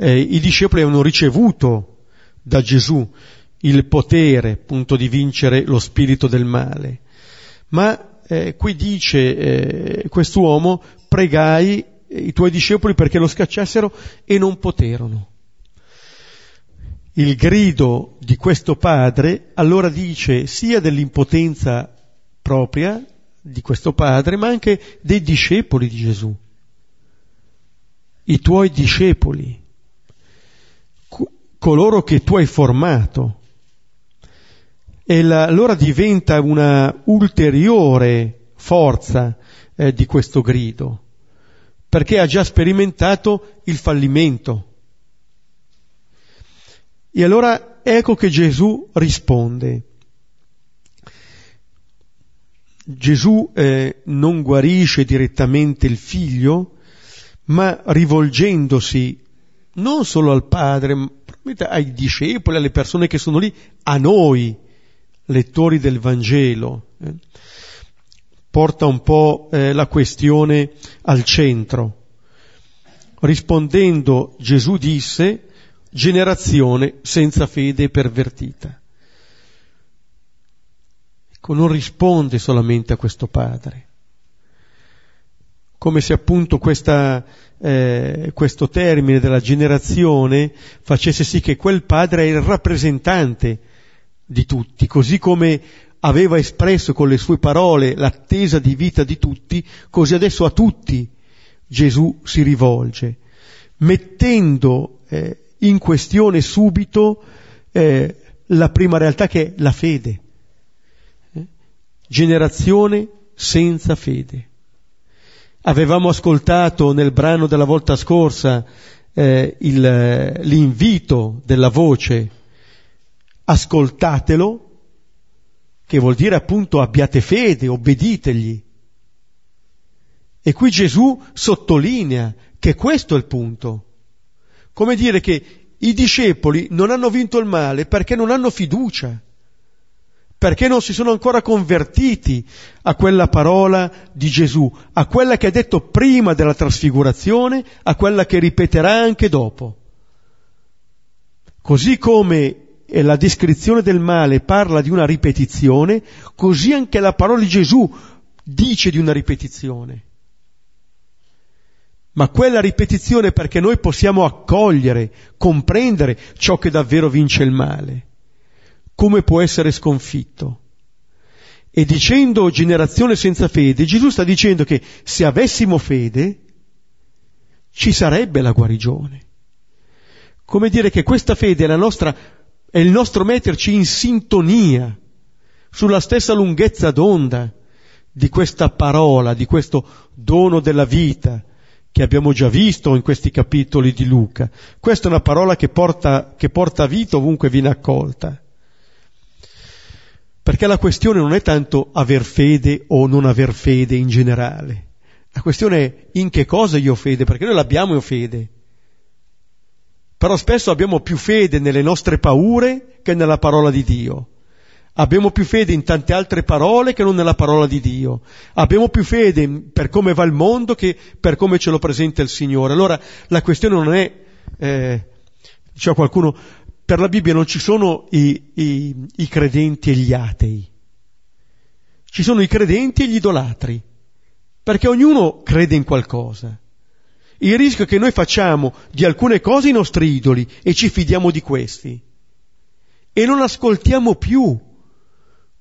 eh, i discepoli avevano ricevuto da Gesù il potere appunto di vincere lo spirito del male. Ma eh, qui dice eh, quest'uomo, pregai i tuoi discepoli perché lo scacciassero e non poterono. Il grido di questo padre allora dice sia dell'impotenza propria di questo padre, ma anche dei discepoli di Gesù. I tuoi discepoli, coloro che tu hai formato. E la, allora diventa una ulteriore forza eh, di questo grido, perché ha già sperimentato il fallimento. E allora ecco che Gesù risponde. Gesù eh, non guarisce direttamente il figlio, ma rivolgendosi non solo al Padre, ai discepoli, alle persone che sono lì, a noi, lettori del Vangelo. Eh, porta un po' eh, la questione al centro. Rispondendo Gesù disse, generazione senza fede pervertita. Ecco, non risponde solamente a questo padre, come se appunto questa, eh, questo termine della generazione facesse sì che quel padre è il rappresentante di tutti, così come aveva espresso con le sue parole l'attesa di vita di tutti, così adesso a tutti Gesù si rivolge, mettendo eh, in questione subito eh, la prima realtà che è la fede. Eh? Generazione senza fede. Avevamo ascoltato nel brano della volta scorsa eh, il, l'invito della voce, ascoltatelo, che vuol dire appunto abbiate fede, obbeditegli. E qui Gesù sottolinea che questo è il punto. Come dire che i discepoli non hanno vinto il male perché non hanno fiducia, perché non si sono ancora convertiti a quella parola di Gesù, a quella che ha detto prima della trasfigurazione, a quella che ripeterà anche dopo. Così come la descrizione del male parla di una ripetizione, così anche la parola di Gesù dice di una ripetizione ma quella ripetizione perché noi possiamo accogliere, comprendere ciò che davvero vince il male, come può essere sconfitto. E dicendo generazione senza fede, Gesù sta dicendo che se avessimo fede, ci sarebbe la guarigione. Come dire che questa fede è, la nostra, è il nostro metterci in sintonia, sulla stessa lunghezza d'onda di questa parola, di questo dono della vita, che abbiamo già visto in questi capitoli di Luca. Questa è una parola che porta, che porta vita ovunque viene accolta. Perché la questione non è tanto aver fede o non aver fede in generale. La questione è in che cosa io ho fede, perché noi l'abbiamo fede. Però spesso abbiamo più fede nelle nostre paure che nella parola di Dio. Abbiamo più fede in tante altre parole che non nella parola di Dio. Abbiamo più fede per come va il mondo che per come ce lo presenta il Signore. Allora la questione non è, eh, diceva qualcuno, per la Bibbia non ci sono i, i, i credenti e gli atei. Ci sono i credenti e gli idolatri. Perché ognuno crede in qualcosa. Il rischio è che noi facciamo di alcune cose i nostri idoli e ci fidiamo di questi. E non ascoltiamo più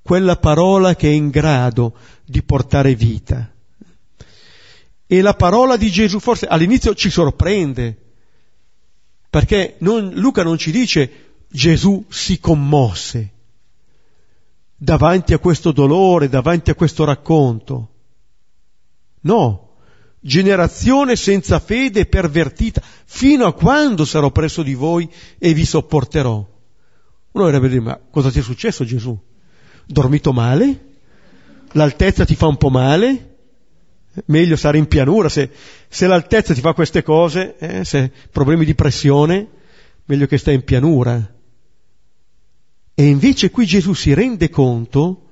quella parola che è in grado di portare vita. E la parola di Gesù forse all'inizio ci sorprende, perché non, Luca non ci dice Gesù si commosse davanti a questo dolore, davanti a questo racconto. No, generazione senza fede pervertita, fino a quando sarò presso di voi e vi sopporterò. Uno dovrebbe dire, ma cosa ti è successo Gesù? Dormito male? L'altezza ti fa un po' male? Meglio stare in pianura, se, se l'altezza ti fa queste cose, eh, se problemi di pressione, meglio che stai in pianura. E invece qui Gesù si rende conto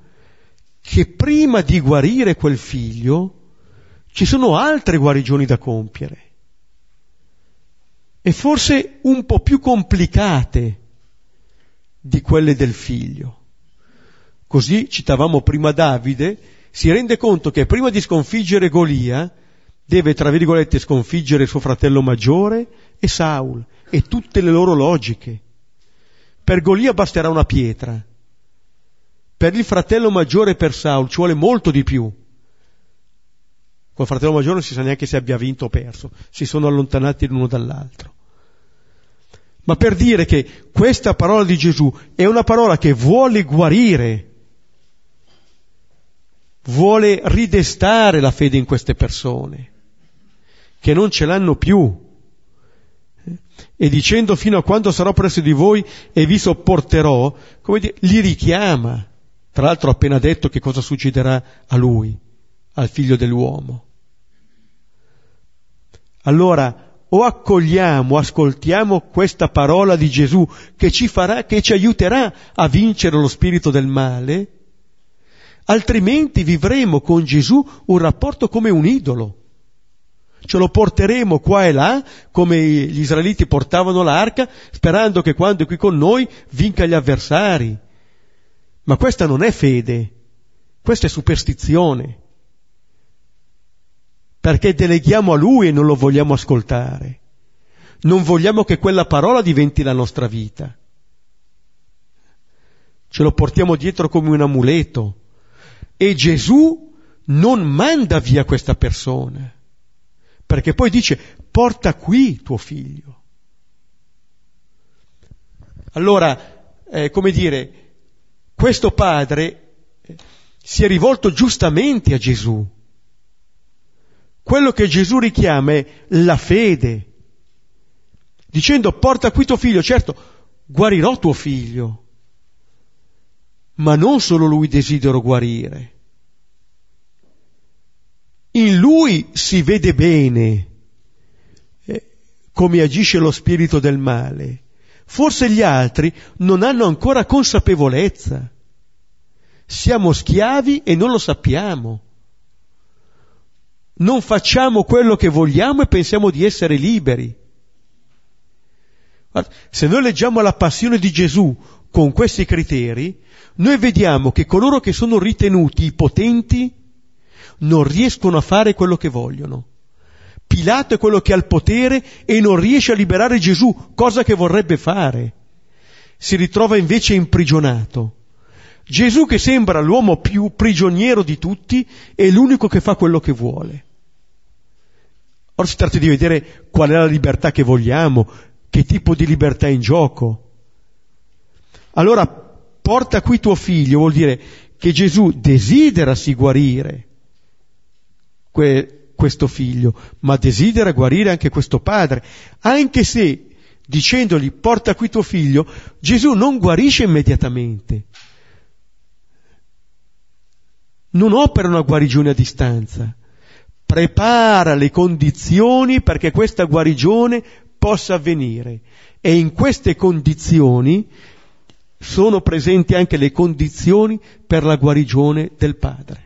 che prima di guarire quel figlio ci sono altre guarigioni da compiere e forse un po' più complicate di quelle del figlio. Così citavamo prima Davide, si rende conto che prima di sconfiggere Golia deve, tra virgolette, sconfiggere suo fratello maggiore e Saul e tutte le loro logiche. Per Golia basterà una pietra. Per il fratello maggiore per Saul ci vuole molto di più. Col fratello maggiore non si sa neanche se abbia vinto o perso, si sono allontanati l'uno dall'altro. Ma per dire che questa parola di Gesù è una parola che vuole guarire vuole ridestare la fede in queste persone, che non ce l'hanno più. E dicendo fino a quando sarò presso di voi e vi sopporterò, come dire, li richiama. Tra l'altro ha appena detto che cosa succederà a lui, al figlio dell'uomo. Allora, o accogliamo, ascoltiamo questa parola di Gesù che ci farà, che ci aiuterà a vincere lo spirito del male, altrimenti vivremo con Gesù un rapporto come un idolo. Ce lo porteremo qua e là, come gli israeliti portavano l'arca, sperando che quando è qui con noi vinca gli avversari. Ma questa non è fede, questa è superstizione. Perché deleghiamo a Lui e non lo vogliamo ascoltare. Non vogliamo che quella parola diventi la nostra vita. Ce lo portiamo dietro come un amuleto e Gesù non manda via questa persona, perché poi dice porta qui tuo figlio. Allora, eh, come dire, questo padre eh, si è rivolto giustamente a Gesù. Quello che Gesù richiama è la fede, dicendo porta qui tuo figlio, certo, guarirò tuo figlio, ma non solo lui desidero guarire. In lui si vede bene eh, come agisce lo spirito del male. Forse gli altri non hanno ancora consapevolezza. Siamo schiavi e non lo sappiamo. Non facciamo quello che vogliamo e pensiamo di essere liberi. Se noi leggiamo la passione di Gesù con questi criteri, noi vediamo che coloro che sono ritenuti potenti non riescono a fare quello che vogliono. Pilato è quello che ha il potere e non riesce a liberare Gesù, cosa che vorrebbe fare. Si ritrova invece imprigionato. Gesù che sembra l'uomo più prigioniero di tutti è l'unico che fa quello che vuole. Ora si tratta di vedere qual è la libertà che vogliamo, che tipo di libertà è in gioco. Allora porta qui tuo figlio vuol dire che Gesù desidera si guarire que, questo figlio, ma desidera guarire anche questo padre, anche se dicendogli porta qui tuo figlio, Gesù non guarisce immediatamente. Non opera una guarigione a distanza, prepara le condizioni perché questa guarigione possa avvenire. E in queste condizioni sono presenti anche le condizioni per la guarigione del padre.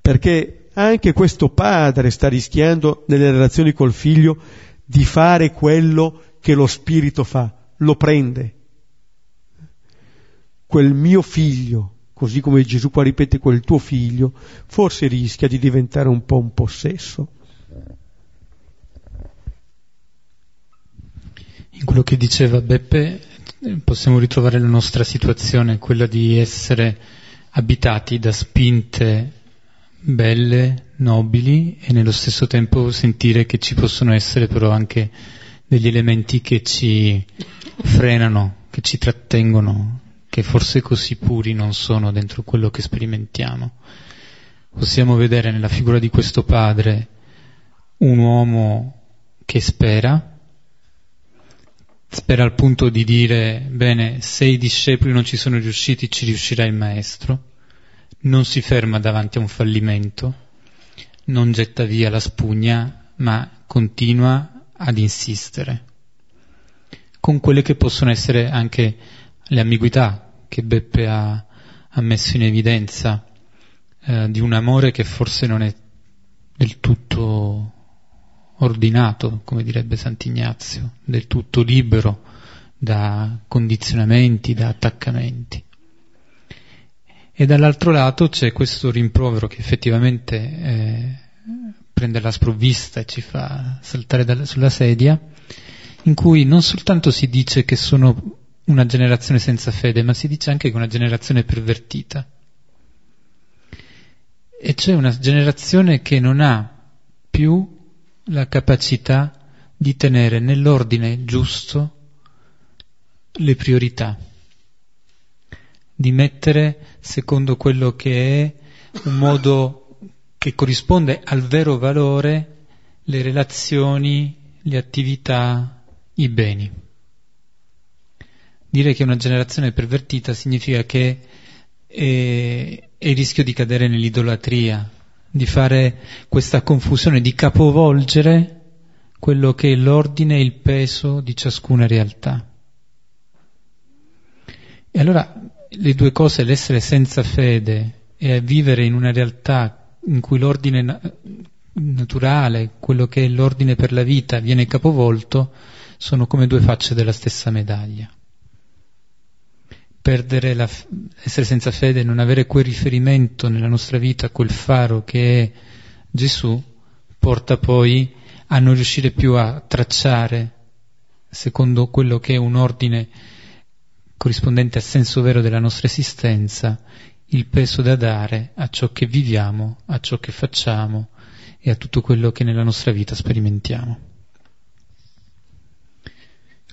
Perché anche questo padre sta rischiando nelle relazioni col figlio di fare quello che lo spirito fa, lo prende. Quel mio figlio, così come Gesù qua ripete quel tuo figlio, forse rischia di diventare un po' un possesso. In quello che diceva Beppe possiamo ritrovare la nostra situazione, quella di essere abitati da spinte belle, nobili e nello stesso tempo sentire che ci possono essere però anche degli elementi che ci frenano, che ci trattengono, che forse così puri non sono dentro quello che sperimentiamo. Possiamo vedere nella figura di questo padre un uomo che spera, spera al punto di dire, bene, se i discepoli non ci sono riusciti, ci riuscirà il maestro, non si ferma davanti a un fallimento, non getta via la spugna, ma continua ad insistere, con quelle che possono essere anche le ambiguità che Beppe ha, ha messo in evidenza, eh, di un amore che forse non è del tutto ordinato, come direbbe Sant'Ignazio, del tutto libero da condizionamenti, da attaccamenti. E dall'altro lato c'è questo rimprovero che effettivamente eh, prende la sprovvista e ci fa saltare da, sulla sedia, in cui non soltanto si dice che sono una generazione senza fede, ma si dice anche che è una generazione pervertita. E c'è una generazione che non ha più la capacità di tenere nell'ordine giusto le priorità, di mettere secondo quello che è un modo che corrisponde al vero valore le relazioni, le attività, i beni. Dire che una generazione pervertita significa che è, è il rischio di cadere nell'idolatria, di fare questa confusione, di capovolgere quello che è l'ordine e il peso di ciascuna realtà. E allora le due cose, l'essere senza fede e vivere in una realtà in cui l'ordine naturale, quello che è l'ordine per la vita, viene capovolto, sono come due facce della stessa medaglia perdere la, essere senza fede, non avere quel riferimento nella nostra vita, quel faro che è Gesù, porta poi a non riuscire più a tracciare, secondo quello che è un ordine corrispondente al senso vero della nostra esistenza, il peso da dare a ciò che viviamo, a ciò che facciamo e a tutto quello che nella nostra vita sperimentiamo.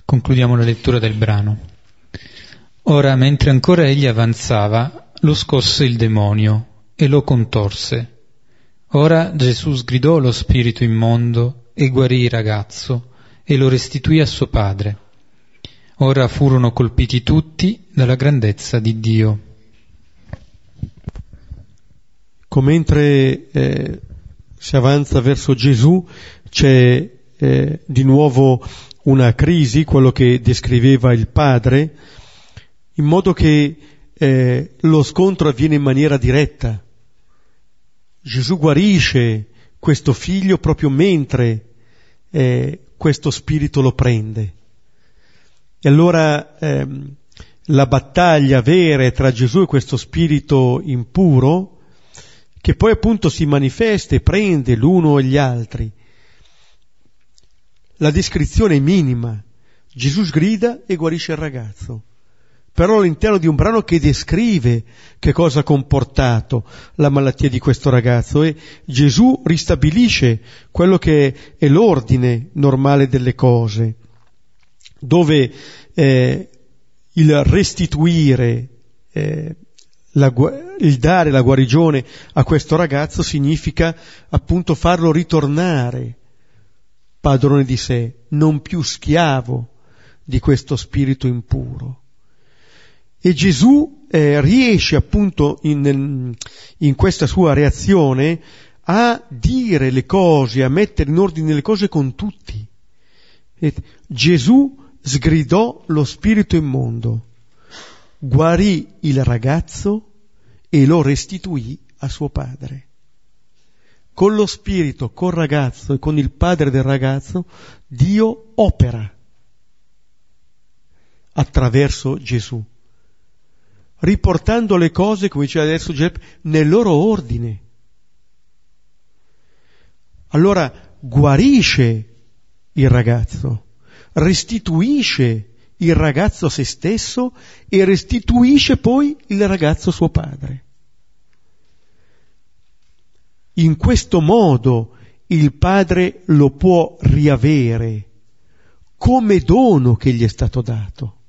Concludiamo la lettura del brano. Ora, mentre ancora egli avanzava, lo scosse il demonio e lo contorse. Ora Gesù sgridò lo spirito immondo e guarì il ragazzo e lo restituì a suo padre. Ora furono colpiti tutti dalla grandezza di Dio. Mentre eh, si avanza verso Gesù c'è eh, di nuovo una crisi, quello che descriveva il padre, in modo che eh, lo scontro avviene in maniera diretta. Gesù guarisce questo figlio proprio mentre eh, questo spirito lo prende. E allora ehm, la battaglia vera tra Gesù e questo spirito impuro, che poi appunto si manifesta e prende l'uno e gli altri. La descrizione è minima. Gesù sgrida e guarisce il ragazzo però all'interno di un brano che descrive che cosa ha comportato la malattia di questo ragazzo e Gesù ristabilisce quello che è l'ordine normale delle cose, dove eh, il restituire, eh, la, il dare la guarigione a questo ragazzo significa appunto farlo ritornare padrone di sé, non più schiavo di questo spirito impuro. E Gesù eh, riesce appunto in, in questa sua reazione a dire le cose, a mettere in ordine le cose con tutti. E Gesù sgridò lo spirito immondo, guarì il ragazzo e lo restituì a suo padre. Con lo spirito, col ragazzo e con il padre del ragazzo, Dio opera attraverso Gesù riportando le cose, come diceva adesso Giuseppe, nel loro ordine. Allora guarisce il ragazzo, restituisce il ragazzo a se stesso e restituisce poi il ragazzo a suo padre. In questo modo il padre lo può riavere come dono che gli è stato dato.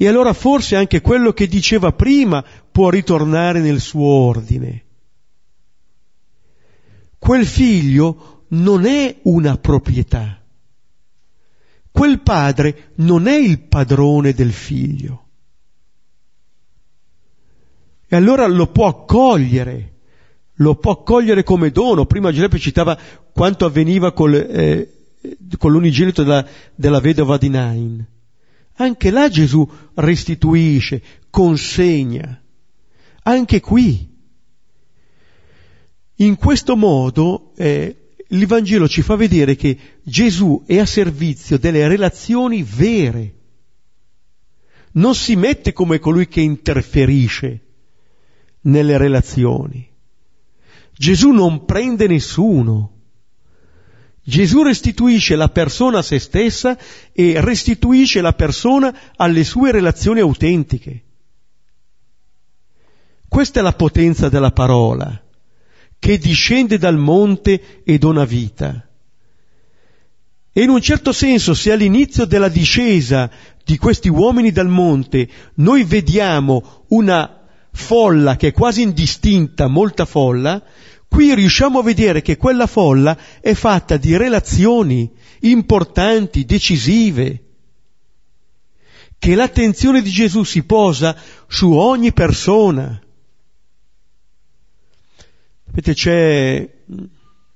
E allora forse anche quello che diceva prima può ritornare nel suo ordine. Quel figlio non è una proprietà. Quel padre non è il padrone del figlio. E allora lo può accogliere, lo può accogliere come dono. Prima Giuseppe citava quanto avveniva col, eh, con l'unigenito della, della vedova di Nain. Anche là Gesù restituisce, consegna. Anche qui. In questo modo eh, il ci fa vedere che Gesù è a servizio delle relazioni vere. Non si mette come colui che interferisce nelle relazioni. Gesù non prende nessuno. Gesù restituisce la persona a se stessa e restituisce la persona alle sue relazioni autentiche. Questa è la potenza della parola, che discende dal monte e dona vita. E in un certo senso, se all'inizio della discesa di questi uomini dal monte noi vediamo una folla che è quasi indistinta, molta folla, Qui riusciamo a vedere che quella folla è fatta di relazioni importanti, decisive, che l'attenzione di Gesù si posa su ogni persona. Vedete, c'è,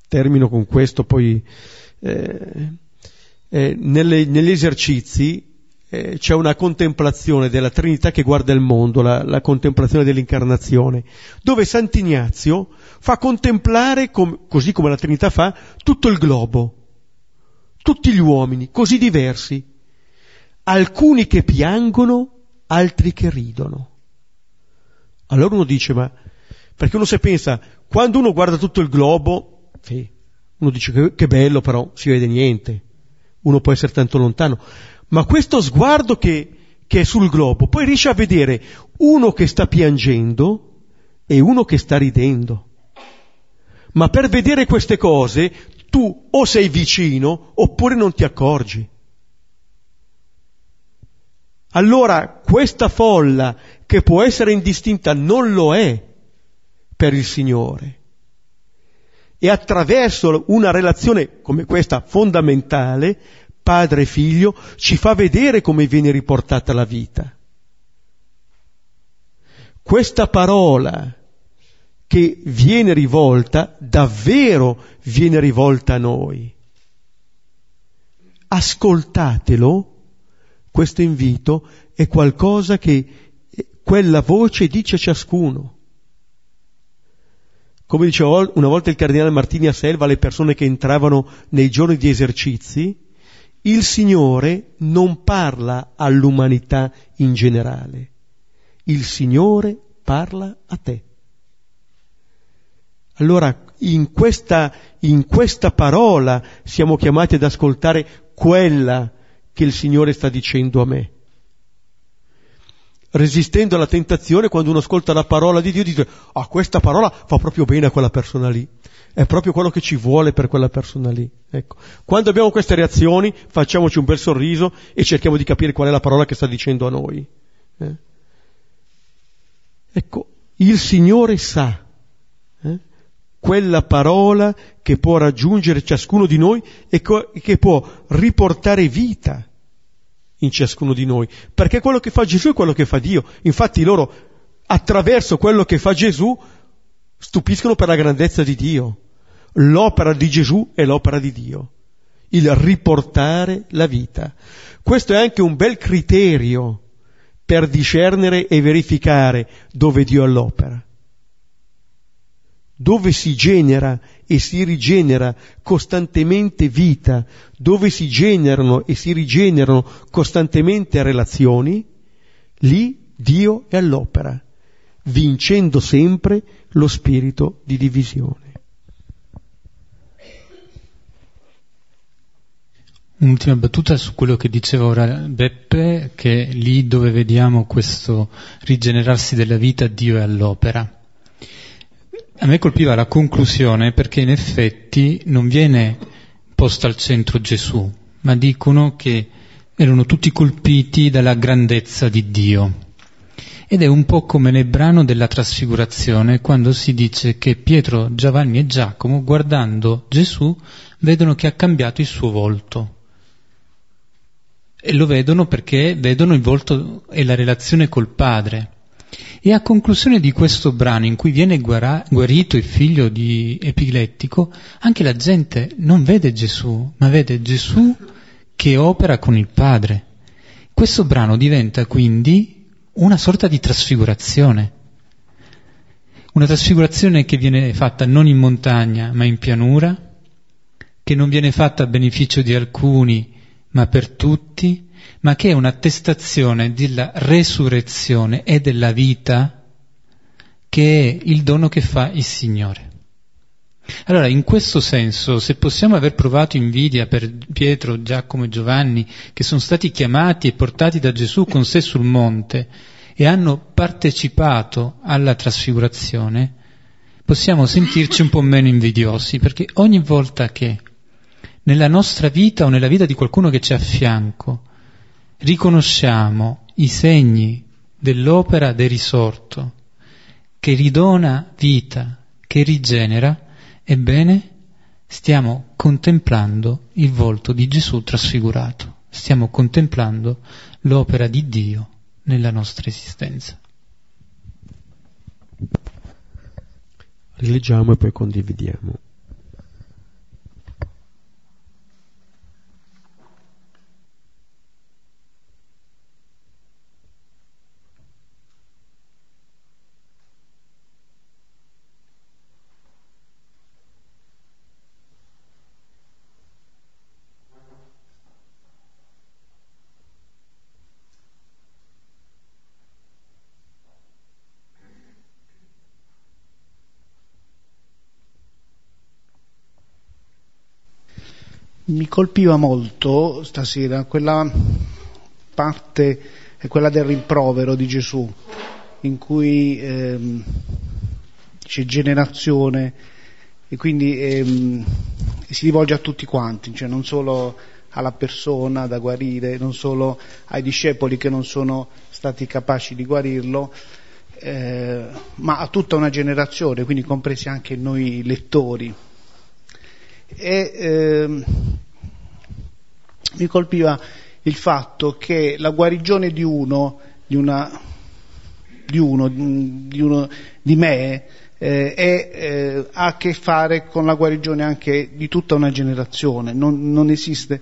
termino con questo, poi eh, eh, nelle, negli esercizi eh, c'è una contemplazione della Trinità che guarda il mondo, la, la contemplazione dell'incarnazione, dove Sant'Ignazio fa contemplare, com, così come la Trinità fa, tutto il globo, tutti gli uomini, così diversi, alcuni che piangono, altri che ridono. Allora uno dice, ma perché uno se pensa, quando uno guarda tutto il globo, uno dice che, che bello però, si vede niente, uno può essere tanto lontano, ma questo sguardo che, che è sul globo, poi riesce a vedere uno che sta piangendo e uno che sta ridendo. Ma per vedere queste cose tu o sei vicino oppure non ti accorgi. Allora questa folla che può essere indistinta non lo è per il Signore. E attraverso una relazione come questa fondamentale padre e figlio, ci fa vedere come viene riportata la vita. Questa parola che viene rivolta, davvero viene rivolta a noi. Ascoltatelo, questo invito è qualcosa che quella voce dice a ciascuno. Come diceva una volta il cardinale Martini a Selva alle persone che entravano nei giorni di esercizi, il Signore non parla all'umanità in generale, il Signore parla a te. Allora in questa, in questa parola siamo chiamati ad ascoltare quella che il Signore sta dicendo a me. Resistendo alla tentazione, quando uno ascolta la parola di Dio, dice, ah, questa parola fa proprio bene a quella persona lì è proprio quello che ci vuole per quella persona lì. Ecco. Quando abbiamo queste reazioni, facciamoci un bel sorriso e cerchiamo di capire qual è la parola che sta dicendo a noi. Eh? Ecco, il Signore sa eh? quella parola che può raggiungere ciascuno di noi e co- che può riportare vita in ciascuno di noi, perché quello che fa Gesù è quello che fa Dio. Infatti loro, attraverso quello che fa Gesù, stupiscono per la grandezza di Dio. L'opera di Gesù è l'opera di Dio, il riportare la vita. Questo è anche un bel criterio per discernere e verificare dove Dio all'opera. Dove si genera e si rigenera costantemente vita, dove si generano e si rigenerano costantemente relazioni, lì Dio è all'opera, vincendo sempre lo spirito di divisione. Un'ultima battuta su quello che diceva ora Beppe, che lì dove vediamo questo rigenerarsi della vita, Dio è all'opera. A me colpiva la conclusione perché in effetti non viene posta al centro Gesù, ma dicono che erano tutti colpiti dalla grandezza di Dio. Ed è un po' come nel brano della trasfigurazione, quando si dice che Pietro, Giovanni e Giacomo, guardando Gesù, vedono che ha cambiato il suo volto. E lo vedono perché vedono il volto e la relazione col padre. E a conclusione di questo brano in cui viene guarito il figlio di epilettico, anche la gente non vede Gesù, ma vede Gesù che opera con il padre. Questo brano diventa quindi una sorta di trasfigurazione. Una trasfigurazione che viene fatta non in montagna ma in pianura, che non viene fatta a beneficio di alcuni ma per tutti, ma che è un'attestazione della resurrezione e della vita che è il dono che fa il Signore. Allora, in questo senso, se possiamo aver provato invidia per Pietro, Giacomo e Giovanni, che sono stati chiamati e portati da Gesù con sé sul monte e hanno partecipato alla trasfigurazione, possiamo sentirci un po' meno invidiosi, perché ogni volta che nella nostra vita o nella vita di qualcuno che ci è a fianco riconosciamo i segni dell'opera del risorto, che ridona vita, che rigenera, Ebbene, stiamo contemplando il volto di Gesù trasfigurato, stiamo contemplando l'opera di Dio nella nostra esistenza. Rileggiamo e poi condividiamo. Mi colpiva molto stasera quella parte, quella del rimprovero di Gesù, in cui ehm, c'è generazione e quindi ehm, si rivolge a tutti quanti, cioè non solo alla persona da guarire, non solo ai discepoli che non sono stati capaci di guarirlo, eh, ma a tutta una generazione, quindi compresi anche noi lettori. E, eh, mi colpiva il fatto che la guarigione di uno, di, una, di, uno, di, uno, di me, eh, è, eh, ha a che fare con la guarigione anche di tutta una generazione. Non, non esiste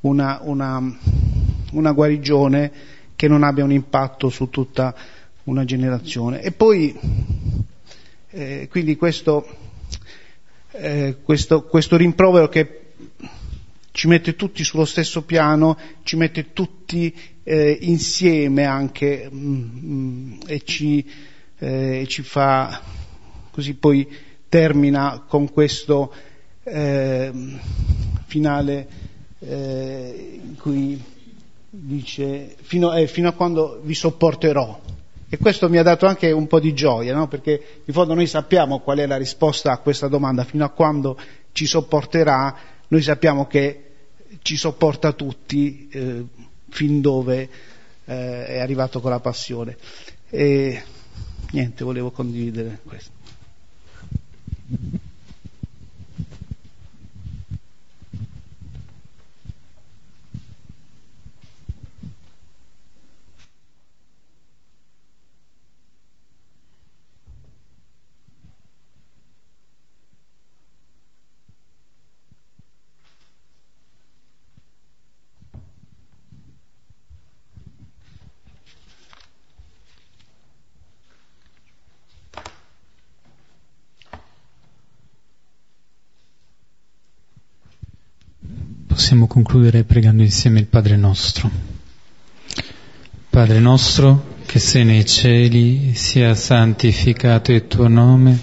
una, una, una, guarigione che non abbia un impatto su tutta una generazione. E poi, eh, quindi questo, eh, questo, questo rimprovero che ci mette tutti sullo stesso piano, ci mette tutti eh, insieme anche mm, mm e, ci, eh, ci, fa così poi termina con questo eh, finale in cui dice fino, eh, fino, a quando vi sopporterò. E questo mi ha dato anche un po' di gioia, no? perché in fondo noi sappiamo qual è la risposta a questa domanda, fino a quando ci sopporterà, noi sappiamo che ci sopporta tutti eh, fin dove eh, è arrivato con la passione. E niente, volevo condividere questo. Possiamo concludere pregando insieme il Padre nostro. Padre nostro, che sei nei cieli, sia santificato il tuo nome,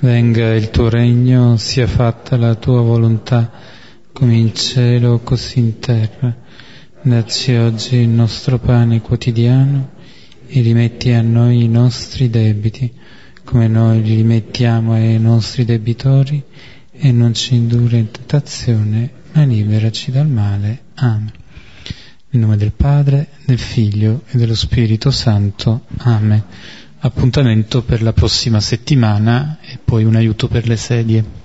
venga il tuo regno, sia fatta la tua volontà, come in cielo così in terra. Dacci oggi il nostro pane quotidiano e rimetti a noi i nostri debiti, come noi li rimettiamo ai nostri debitori, e non ci indurre in tentazione, ma liberaci dal male. Amen. Nel nome del Padre, del Figlio e dello Spirito Santo. Amen. Appuntamento per la prossima settimana e poi un aiuto per le sedie.